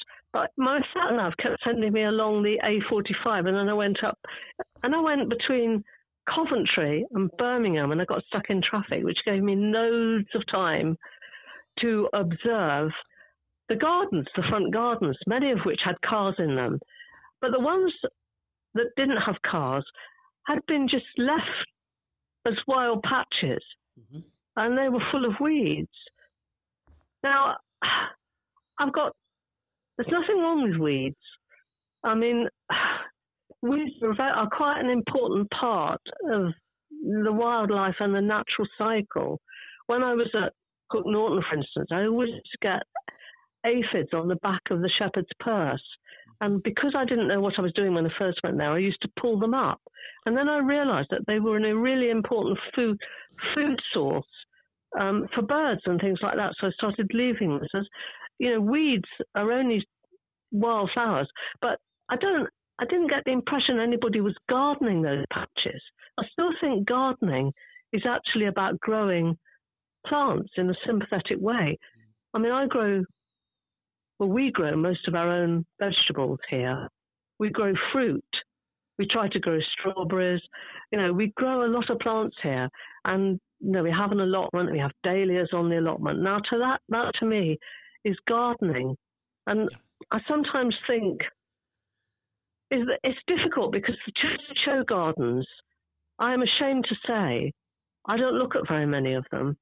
My sat nav kept sending me along the A45. And then I went up, and I went between Coventry and Birmingham, and I got stuck in traffic, which gave me loads of time to observe the gardens, the front gardens, many of which had cars in them. But the ones that didn't have cars had been just left as wild patches mm-hmm. and they were full of weeds. Now, I've got, there's nothing wrong with weeds. I mean, weeds are, quite an important part of the wildlife and the natural cycle. When I was at Hook Norton, for instance, I always get aphids on the back of the shepherd's purse. And because I didn't know what I was doing when I first went there, I used to pull them up. And then I realized that they were a really important food food source um, for birds and things like that. So I started leaving as, you know, weeds are only wildflowers. But I don't, I didn't get the impression anybody was gardening those patches. I still think gardening is actually about growing plants in a sympathetic way. I mean, I grow well, we grow most of our own vegetables here. We grow fruit. We try to grow strawberries. You know, we grow a lot of plants here. And, you know, we have an allotment. We have dahlias on the allotment. Now, to that, that to me is gardening. And I sometimes think it's difficult because the show gardens, I am ashamed to say, I don't look at very many of them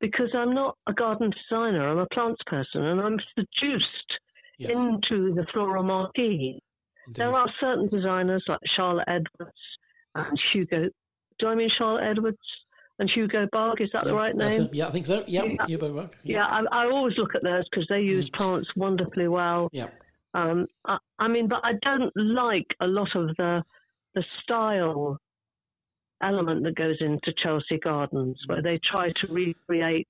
because I'm not a garden designer, I'm a plants person, and I'm seduced yes. into the floral marquee. Indeed. There are certain designers like Charlotte Edwards and Hugo. Do I mean Charlotte Edwards? And Hugo Bugg. Is that the right name? it. Yeah, I think so. Yep, Yeah. Hugo both work. Yeah, I, I always look at those because they use plants wonderfully well. Yeah. Um, I, I mean, but I don't like a lot of the the style element that goes into Chelsea Gardens, where they try to recreate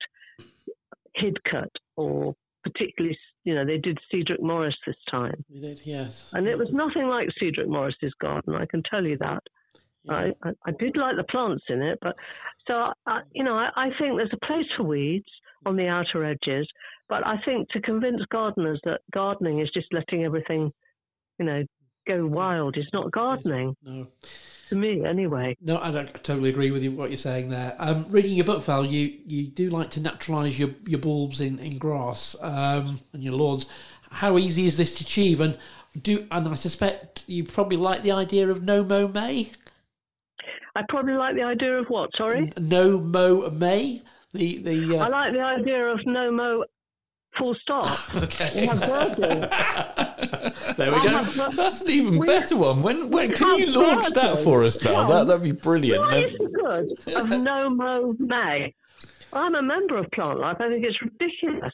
Hidcote or particularly, you know, they did Cedric Morris this time, You did, yes. and it was nothing like Cedric Morris's garden. I can tell you that. I, I, I did like the plants in it, but so I, you know, I, I think there's a place for weeds on the outer edges, but I think to convince gardeners that gardening is just letting everything, you know, go wild is not gardening No, to me anyway. no, I, don't, I totally agree with you what you're saying there. Um, reading your book, Val, you, you do like to naturalise your, your bulbs in, in grass um, and your lawns. How easy is this to achieve? And do and I suspect you probably like the idea of no mow May. I probably like the idea of what? Sorry, No mo May. The the I uh, like the idea of no mo. Full stop. Okay. there we I go. have- That's an even We- better one. When when can you launch that for us now? Well, That that'd be brilliant. Why is it good of no mo May? I'm a member of Plantlife. I think it's ridiculous.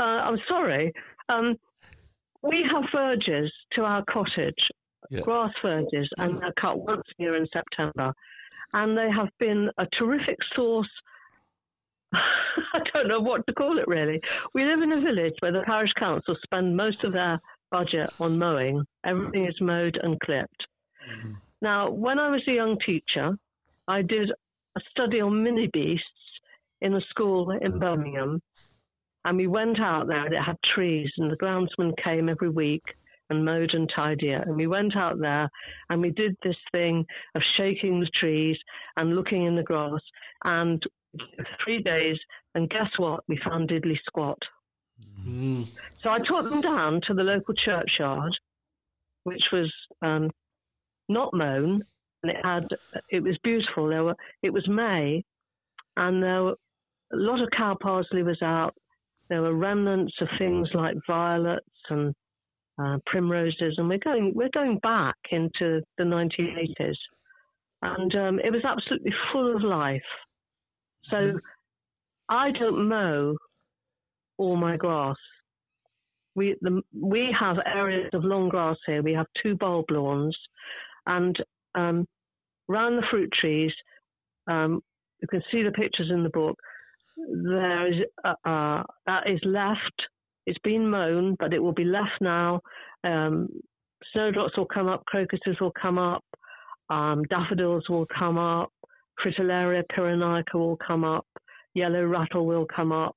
Uh, I'm sorry. Um, we have verges to our cottage, Yeah. grass verges, and mm. they're cut once a year in September. And they have been a terrific source. I don't know what to call it really. We live in a village where the parish council spend most of their budget on mowing. Everything is mowed and clipped. Mm-hmm. Now, when I was a young teacher, I did a study on mini beasts in a school in Birmingham. And we went out there and it had trees, and the groundsman came every week and mowed and tidied it. And we went out there and we did this thing of shaking the trees and looking in the grass. And three days, and guess what? We found diddly squat. Mm. So I took them down to the local churchyard, which was um, not mown, and it had it was beautiful. There were it was May, and there were a lot of cow parsley was out. There were remnants of things like violets and uh, primroses, and we're going we're going back into the 1980s, and um, it was absolutely full of life. So I don't mow all my grass. We the, we have areas of long grass here. We have two bulb lawns, and um, round the fruit trees, um, you can see the pictures in the book. There is uh, uh, that is left. It's been mown, but it will be left now. Um, snowdrops will come up, crocuses will come up, um, daffodils will come up, Fritillaria pyrenaica will come up, yellow rattle will come up,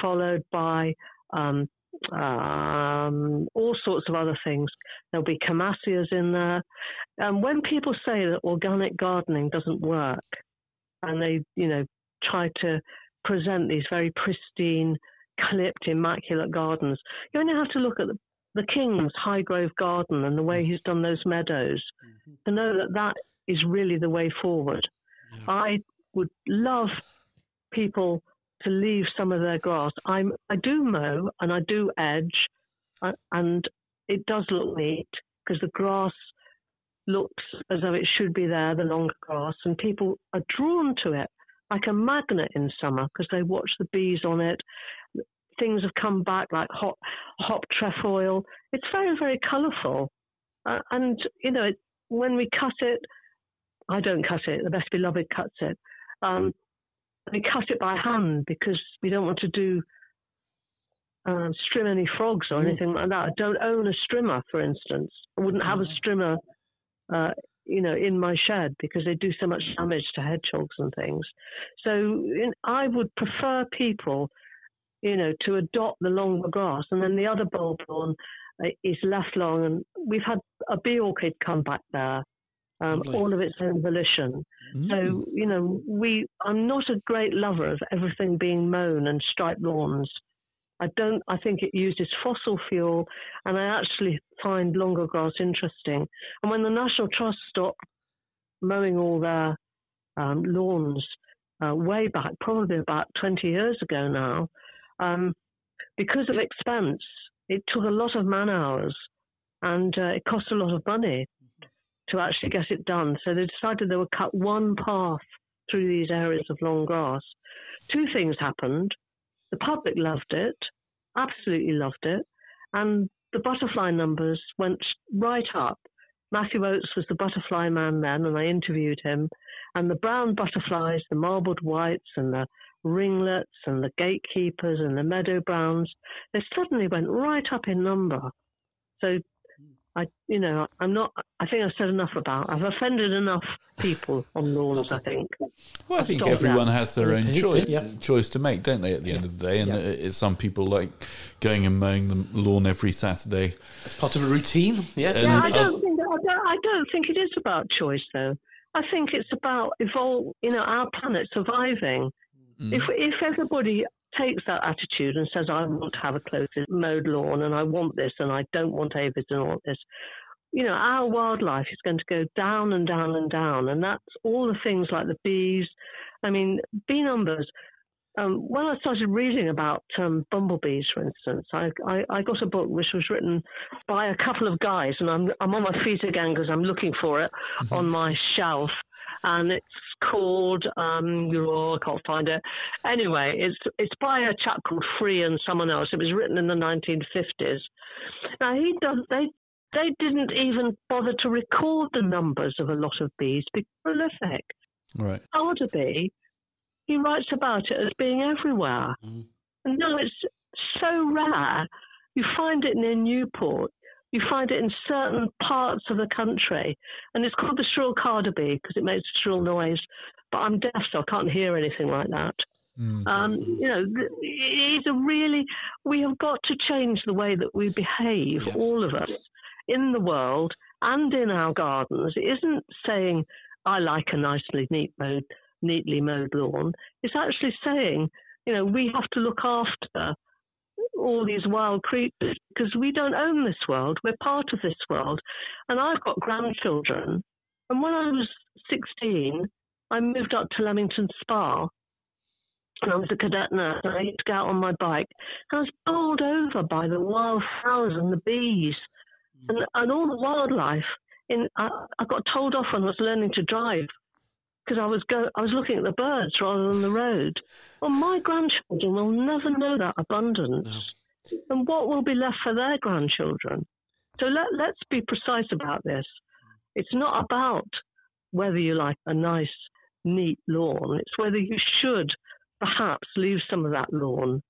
followed by um, um, all sorts of other things. There'll be camassias in there. And when people say that organic gardening doesn't work, and they, you know, try to present these very pristine, clipped, immaculate gardens, you only have to look at the, the King's Highgrove Garden and the way he's done those meadows to know that that is really the way forward. I would love people to leave some of their grass. I'm I do mow and I do edge, uh, and it does look neat because the grass looks as though it should be there, the longer grass, and people are drawn to it like a magnet in summer because they watch the bees on it. Things have come back like hot hop trefoil. It's very very colourful, uh, and you know it, when we cut it, I don't cut it. The best beloved cuts it. Um, we cut it by hand because we don't want to do um, strim any frogs or Mm. anything like that. I don't own a strimmer, for instance. I wouldn't have a strimmer, uh, you know, in my shed because they do so much damage to hedgehogs and things. So in, I would prefer people, you know, to adopt the longer grass, and then the other bulb lawn uh, is left long. And we've had a bee orchid come back there, um, all of its own volition. Mm. So you know, we I'm not a great lover of everything being mown and striped lawns. I don't. I think it uses fossil fuel, and I actually find longer grass interesting. And when the National Trust stopped mowing all their um, lawns uh, way back, probably about 20 years ago now, um, because of expense, it took a lot of man hours, and uh, it cost a lot of money to actually get it done. So they decided they would cut one path through these areas of long grass, two things happened. The public loved it, absolutely loved it, and the butterfly numbers went right up. Matthew Oates was the butterfly man then, and I interviewed him. And the brown butterflies, the marbled whites, and the ringlets, and the gatekeepers, and the meadow browns, they suddenly went right up in number. So I, you know, I'm not. I think I've said enough about. I've offended enough people on lawns. I think. Well, I think everyone that. has their own choice yeah. choice to make, don't they? At the end of the day, and Yeah. it's some people like going and mowing the lawn every Saturday. It's part of a routine. Yes. Yeah, I don't think. I don't, I don't think it is about choice, though. I think it's about evolve. You know, our planet surviving. Mm. If if everybody takes that attitude and says, "I want to have a close mowed lawn, and I want this, and I don't want aphids and all this," you know, our wildlife is going to go down and down and down, and that's all the things like the bees. I mean, bee numbers. Um, when I started reading about um, bumblebees, for instance, I, I, I got a book which was written by a couple of guys, and I'm I'm on my feet again because I'm looking for it on my shelf, and it's called um, oh, I can't find it. Anyway, it's it's by a chap called Free and someone else. It was written in the 1950s. Now he does they. They didn't even bother to record the numbers of a lot of bees because they're prolific. Right. Carder bee, he writes about it as being everywhere. Mhm. And no, it's so rare. You find it near Newport. You find it in certain parts of the country. And it's called the shrill carder bee because it makes a shrill noise. But I'm deaf, so I can't hear anything like that. Mm. Um, you know, it's a really, we have got to change the way that we behave, Yeah. all of us, in the world and in our gardens. It isn't saying, I like a nicely neat mowed, neatly mowed lawn. It's actually saying, you know, we have to look after all these wild creatures because we don't own this world. We're part of this world. And I've got grandchildren. And when I was 16, I moved up to Leamington Spa and I was a cadet nurse, and I used to go out on my bike, and I was bowled over by the wildflowers and the bees, hmm. and, and all the wildlife. In I, I got told off when I was learning to drive because I was go I was looking at the birds rather than the road. Well, my grandchildren will never know that abundance, and what will be left for their grandchildren? So let let's be precise about this. It's not about whether you like a nice, neat lawn. It's whether you should perhaps leave some of that lawn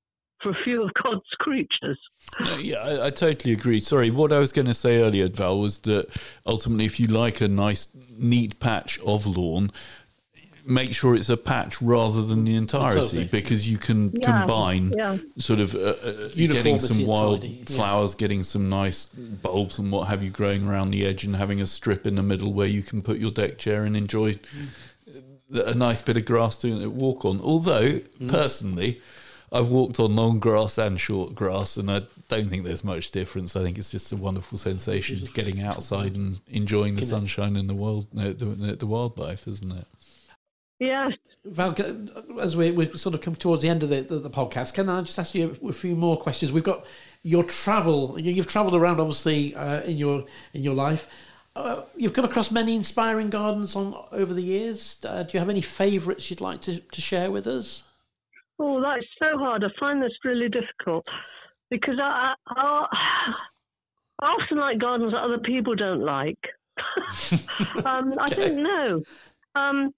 for a few of God's creatures. No, yeah, I, I totally agree. Sorry, what I was going to say earlier, Val, was that ultimately, if you like a nice, neat patch of lawn, make sure it's a patch rather than the entirety, Totally. because you can Yeah, combine yeah. sort of uh, uh, getting some and wild tidy, yeah. flowers, getting some nice bulbs and what have you growing around the edge, and having a strip in the middle where you can put your deck chair and enjoy a nice bit of grass to walk on. Although, Mm. personally, I've walked on long grass and short grass, and I don't think there's much difference. I think it's just a wonderful sensation getting outside and enjoying the sunshine and the wild, no, the, the, the wildlife, isn't it? Yes. Val, as we, we sort of come towards the end of the, the, the podcast, can I just ask you a few more questions? We've got your travel. You- You've travelled around, obviously, uh, in your in your life. Uh, you've come across many inspiring gardens on over the years. Uh, do you have any favourites you'd like to, to share with us? Oh, that's so hard. I find this really difficult because I, I, I often like gardens that other people don't like. um, I don't know. Um,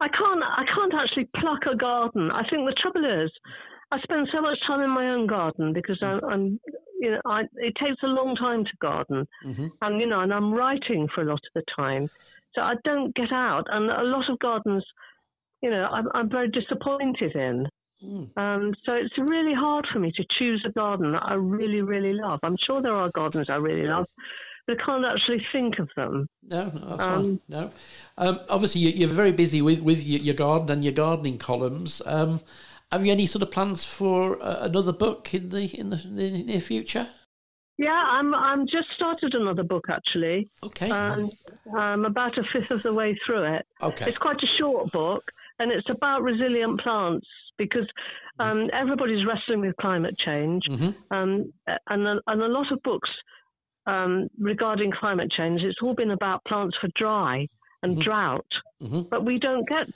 I can't. I can't actually pluck a garden. I think the trouble is, I spend so much time in my own garden because I'm, I'm you know, I, it takes a long time to garden, Mhm. and you know, and I'm writing for a lot of the time, so I don't get out. And a lot of gardens, you know, I'm, I'm very disappointed in. Mm. Um, so it's really hard for me to choose a garden that I really, really love. I'm sure there are gardens I really love, I can't actually think of them. No, no that's Um, fine. No. Um, obviously, you- you're very busy with, with your garden and your gardening columns. Um, have you any sort of plans for uh, another book in the in the, in the near future? Yeah, I'm. I'm just started another book actually, Okay. and I'm about a fifth of the way through it. okay. It's quite a short book, and it's about resilient plants because um, everybody's wrestling with climate change, Mhm. um, and a, and a lot of books um, regarding climate change. It's all been about plants for dry and Mhm. drought, Mhm. but we don't get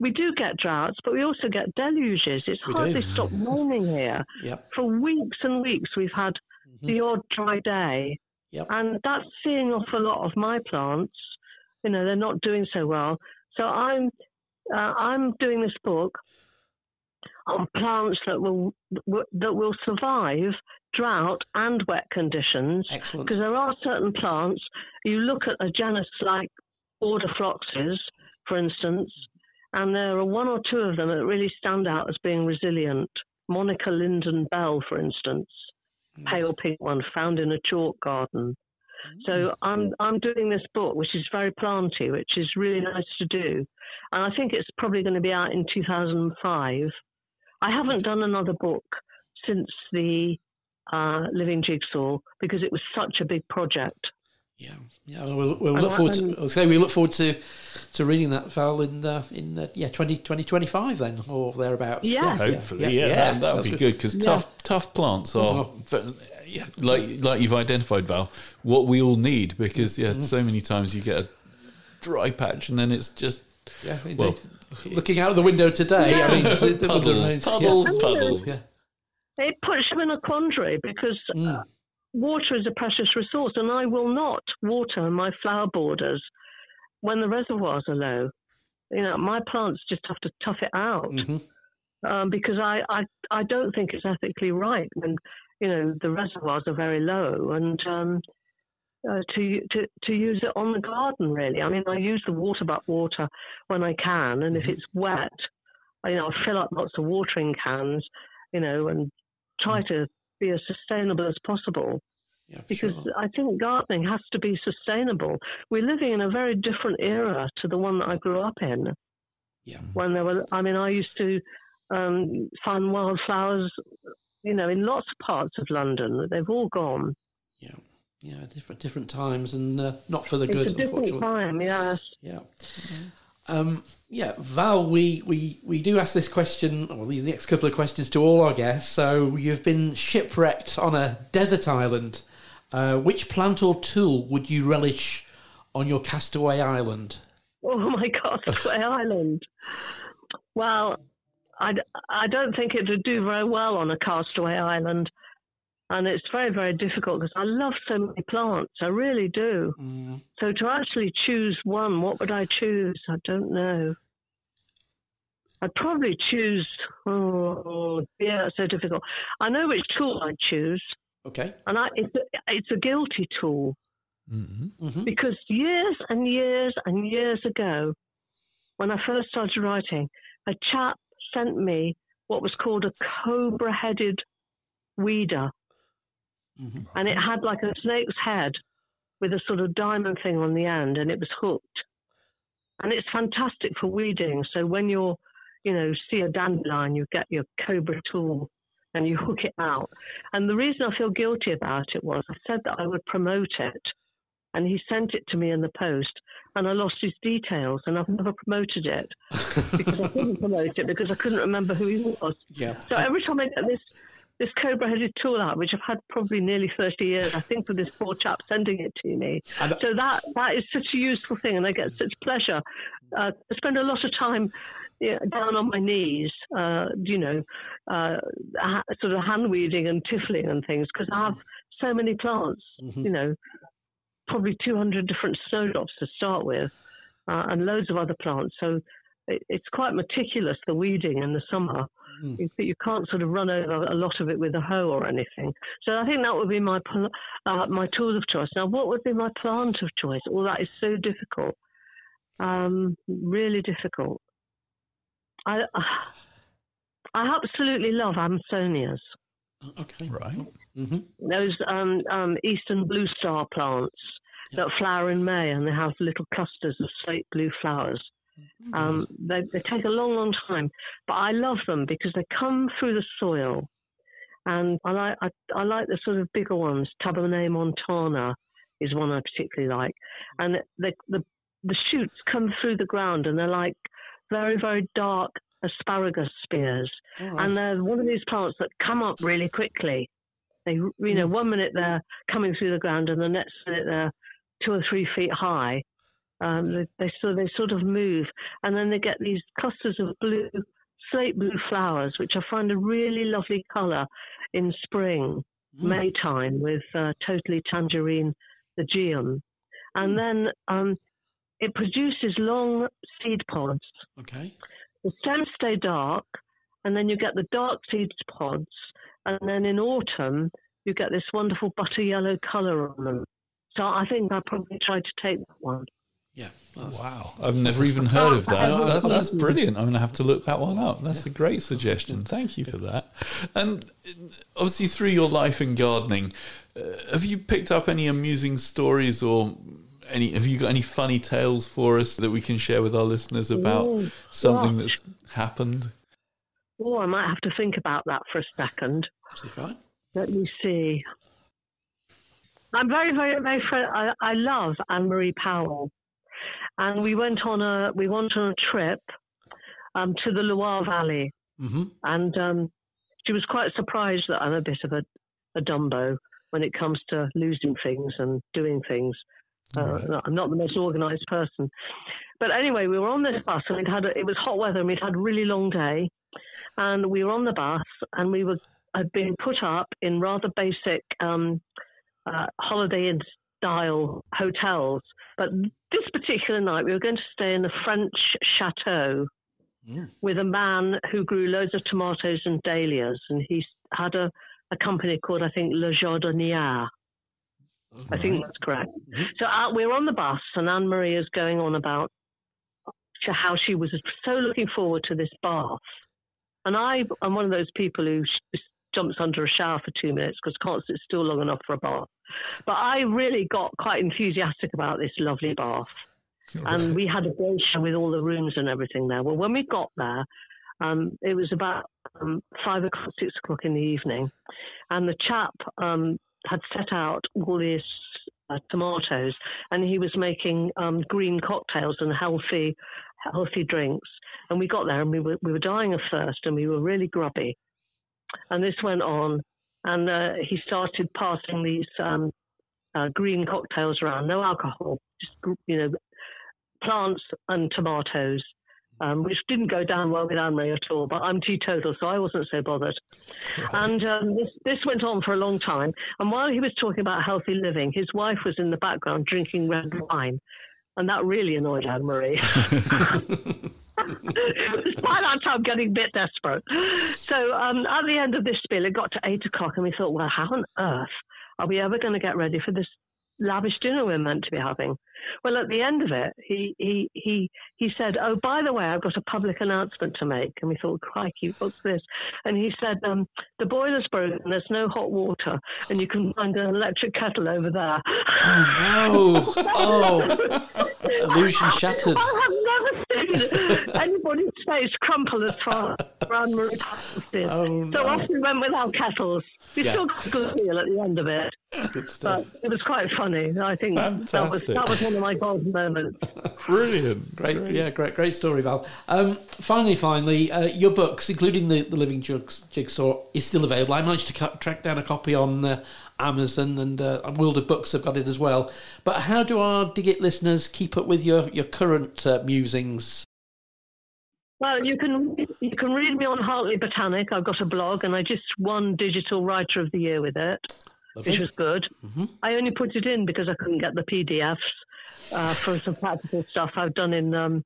we do get droughts, but we also get deluges. It's We hardly do. stopped raining here. Yep. For weeks and weeks, we've had the odd dry day. Yep. And that's seeing off a lot of my plants. You know, they're not doing so well. So I'm uh, I'm doing this book on plants that will that will survive drought and wet conditions. Excellent. Because there are certain plants. You look at a genus like border phloxes, for instance, and there are one or two of them that really stand out as being resilient. Monica Lynden-Bell, for instance, mm. pale pink one found in a chalk garden. Mm. So I'm I'm doing this book, which is very planty, which is really nice to do, and I think it's probably going to be out in 2005. I haven't done another book since the uh, Living Jigsaw because it was such a big project. Yeah, yeah. We'll, we'll look I- forward. To, I'll say we look forward to to reading that Val in uh, in uh, yeah 20, 2025 then or thereabouts. Yeah. Hopefully, yeah, that, that would be good because tough tough plants are, Oh. ve- like like you've identified, Val, what we all need because yeah, Mm-hmm. so many times you get a dry patch and then it's just Yeah, indeed. Well, looking out of the window today, I mean, the- the- the puddles, puddles, Yeah. puddles. Yeah. It puts you in a quandary because Mm. uh, water is a precious resource, and I will not water my flower borders when the reservoirs are low. You know, my plants just have to tough it out Mhm. um, because I, I I don't think it's ethically right when you know the reservoirs are very low and. Um, uh, to, to to use it on the garden, really. I mean, I use the water butt water when I can, and if it's wet, I, you know, I fill up lots of watering cans, you know, and try to be as sustainable as possible Yeah, because sure. I think gardening has to be sustainable. We're living in a very different era to the one that I grew up in. Yeah. When there were, I mean, I used to um, find wildflowers, you know, in lots of parts of London. They've all gone. Yeah, yeah, different different times and uh, not for the It's good, a different unfortunately. time, yes. Yeah. Um, yeah, Val, we, we, we do ask this question, or these next couple of questions to all our guests. So you've been shipwrecked on a desert island. Uh, which plant or tool would you relish on your castaway island? Oh my God, Sway Island. Well, I, I don't think it would do very well on a castaway island. And it's very, very difficult because I love so many plants. I really do. Mm, So to actually choose one, what would I choose? I don't know. I'd probably choose. Oh, yeah, it's so difficult. I know which tool I'd choose, okay. and I, it's a, it's a guilty tool Mhm. hmm because years and years and years ago, when I first started writing, a chap sent me what was called a cobra-headed weeder, hmm and it had like a snake's head with a sort of diamond thing on the end, and it was hooked. And it's fantastic for weeding. So when you're, you know, see a dandelion, you get your cobra tool and you hook it out. And the reason I feel guilty about it was I said that I would promote it, and he sent it to me in the post, and I lost his details, and I've never promoted it because I couldn't promote it because I couldn't remember who he was. Yeah. So every time I get this this cobra-headed tool out, which I've had probably nearly 30 years, I think, for this poor chap sending it to me. And- So that that is such a useful thing, and I get such pleasure. Uh, I spend a lot of time yeah, down on my knees, uh, you know, uh, sort of hand weeding and tiffling and things, because I have so many plants, Mhm. you know, probably 200 different snowdrops to start with, uh, and loads of other plants. So it, it's quite meticulous, the weeding in the summer. Mm. You, you can't sort of run over a lot of it with a hoe or anything. So I think that would be my pl- uh, my tool of choice. Now, what would be my plant of choice? All that is so difficult, um, really difficult. I I absolutely love Amsonias. Okay. Right. Mm-hmm. Those um, um, eastern blue star plants Yeah. that flower in May, and they have little clusters of slate blue flowers. Um, they, they take a long, long time, but I love them because they come through the soil, and I like I, I like the sort of bigger ones. tabernaemontana is one I particularly like, and the the the shoots come through the ground, and they're like very, very dark asparagus spears, right. and they're one of these plants that come up really quickly. They, you know, Mm. one minute they're coming through the ground, and the next minute they're two or three feet high. Um, they, they so they sort of move, and then they get these clusters of blue, slate blue flowers, which I find a really lovely colour in spring, Mm. May time, with uh, totally tangerine a Geum, and then um, it produces long seed pods. Okay. The stems stay dark, and then you get the dark seed pods, and then in autumn you get this wonderful butter yellow colour on them. So I think I probably tried to take that one. Yeah. Wow, I've never even heard of that. That's, that's brilliant. I'm going to have to look that one up. That's a great suggestion. Thank you for that. And obviously, through your life in gardening, uh, have you picked up any amusing stories or any? Have you got any funny tales for us that we can share with our listeners about Oh, something gosh. that's happened? Oh, I might have to think about that for a second. Absolutely fine. Let me see. I'm very, very, very. fri- I, I love Ann-Marie Powell, and we went on a we went on a trip um, to the Loire Valley, Mm-hmm. and um, she was quite surprised that I'm a bit of a, a Dumbo when it comes to losing things and doing things. Uh, I'm not the most organised person, but anyway, we were on this bus and we'd had a, it was hot weather and we'd had a really long day, and we were on the bus and we were had been put up in rather basic um, uh, holiday in style hotels, but this particular night we were going to stay in a French chateau Mm. with a man who grew loads of tomatoes and dahlias, and he had a, a company called I think Le Jardinier. I think that's correct. Mhm. So uh, we're on the bus, and Ann-Marie is going on about how she was so looking forward to this bath. And I am one of those people who jumps under a shower for two minutes because can't sit still long enough for a bath. But I really got quite enthusiastic about this lovely bath. And we had a brochure with all the rooms and everything there. Well, when we got there, um, it was about um, five o'clock, six o'clock in the evening, and the chap um, had set out all these uh, tomatoes, and he was making um, green cocktails and healthy, healthy drinks. And we got there, and we were we were dying of thirst, and we were really grubby. And this went on, and uh, he started passing these um, uh, green cocktails around, no alcohol, just you know, plants and tomatoes. Um, which didn't go down well with Ann-Marie at all, but I'm teetotal, so I wasn't so bothered. And um, this, this went on for a long time. And while he was talking about healthy living, his wife was in the background drinking red wine. And that really annoyed Ann-Marie. it was by that time getting a bit desperate. So um, at the end of this spiel, it got to eight o'clock, and we thought, well, how on earth are we ever going to get ready for this lavish dinner we're meant to be having? Well, at the end of it, he he he he said, "Oh, by the way, I've got a public announcement to make." And we thought, "Crikey, what's this?" And he said, um, "The boiler's broken. There's no hot water, and you can find an electric kettle over there." Oh, oh, illusion shattered. I have never seen anybody's face crumple as far around Marie Patterson. Oh, So no. off we went without kettles. We Yeah. still got a good meal at the end of it, Good stuff. but it was quite funny. I think that was, that was one of my golden moments. Brilliant. Great, yeah, great, great story, Val. Um, finally, finally, uh, your books, including the, the Living Jugs Jigsaw, is still available. I managed to cu- track down a copy on uh, Amazon, and uh, World of Books have got it as well. But how do our Dig It listeners keep up with your your current uh, musings? Well, you can you can read me on Hartley Botanic. I've got a blog, and I just won Digital Writer of the Year with it, which was good. I only put it in because I couldn't get the PDFs uh, for some practical stuff I've done in um,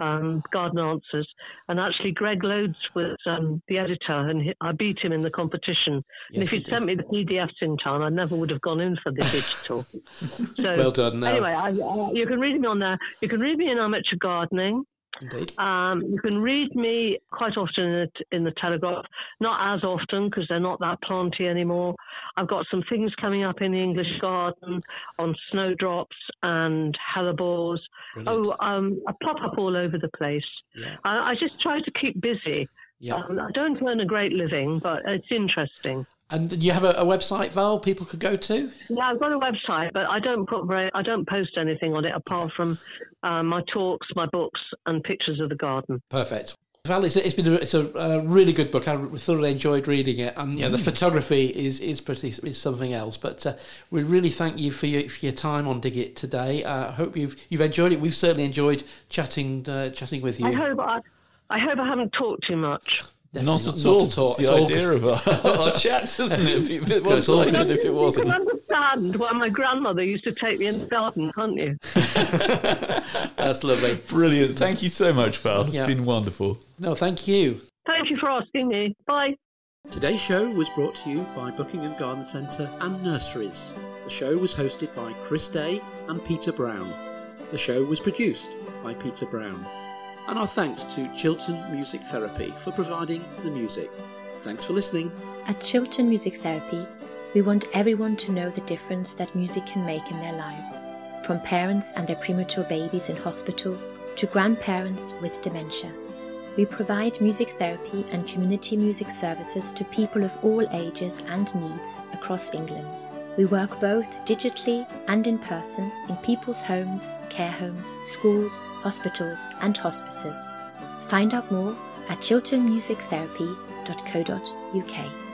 um, Garden Answers. And actually, Greg Loades was um, the editor, and he, I beat him in the competition. and if he'd sent me the PDFs in time, I never would have gone in for the digital. so Well done. Anyway, I, I, you can read me on there. You can read me in Amateur Gardening. Indeed. Um, you can read me quite often in the, in the Telegraph, not as often because they're not that planty anymore. I've got some things coming up in the English garden on snowdrops and hellebores. Brilliant. Oh, um, I pop up all over the place. Yeah. I, I just try to keep busy. Yeah. Um, I don't earn a great living, but it's interesting. And do you have a, a website, Val, people could go to? Yeah, I've got a website, but I don't put very, I don't post anything on it apart from uh, my talks, my books, and pictures of the garden. Perfect. Val, it's, it's been a, it's a, a, really good book. I thoroughly enjoyed reading it, and yeah, the mm. photography is is pretty is something else. But uh, we really thank you for your for your time on Dig It today. Uh, I uh, hope you've you've enjoyed it. We've certainly enjoyed chatting uh, chatting with you. I hope I, I hope I haven't talked too much. Not at, all. Not at all. It's the it's idea of our, our chats, isn't it? It'd be a bit one-sided if it wasn't. You can understand why my grandmother used to take me in the garden, can't you? That's lovely. Brilliant. Thank you so much, Val. It's yeah. been wonderful. No, thank you. Thank you for asking me. Bye. Today's show was brought to you by Buckingham Garden Centre and Nurseries. The show was hosted by Chris Day and Peter Brown. The show was produced by Peter Brown and our thanks to Chiltern Music Therapy for providing the music. Thanks for listening. At Chiltern Music Therapy, we want everyone to know the difference that music can make in their lives, from parents and their premature babies in hospital to grandparents with dementia. We provide music therapy and community music services to people of all ages and needs across England. We work both digitally and in person in people's homes, care homes, schools, hospitals, and hospices. Find out more at chilternmusictherapy.co.uk.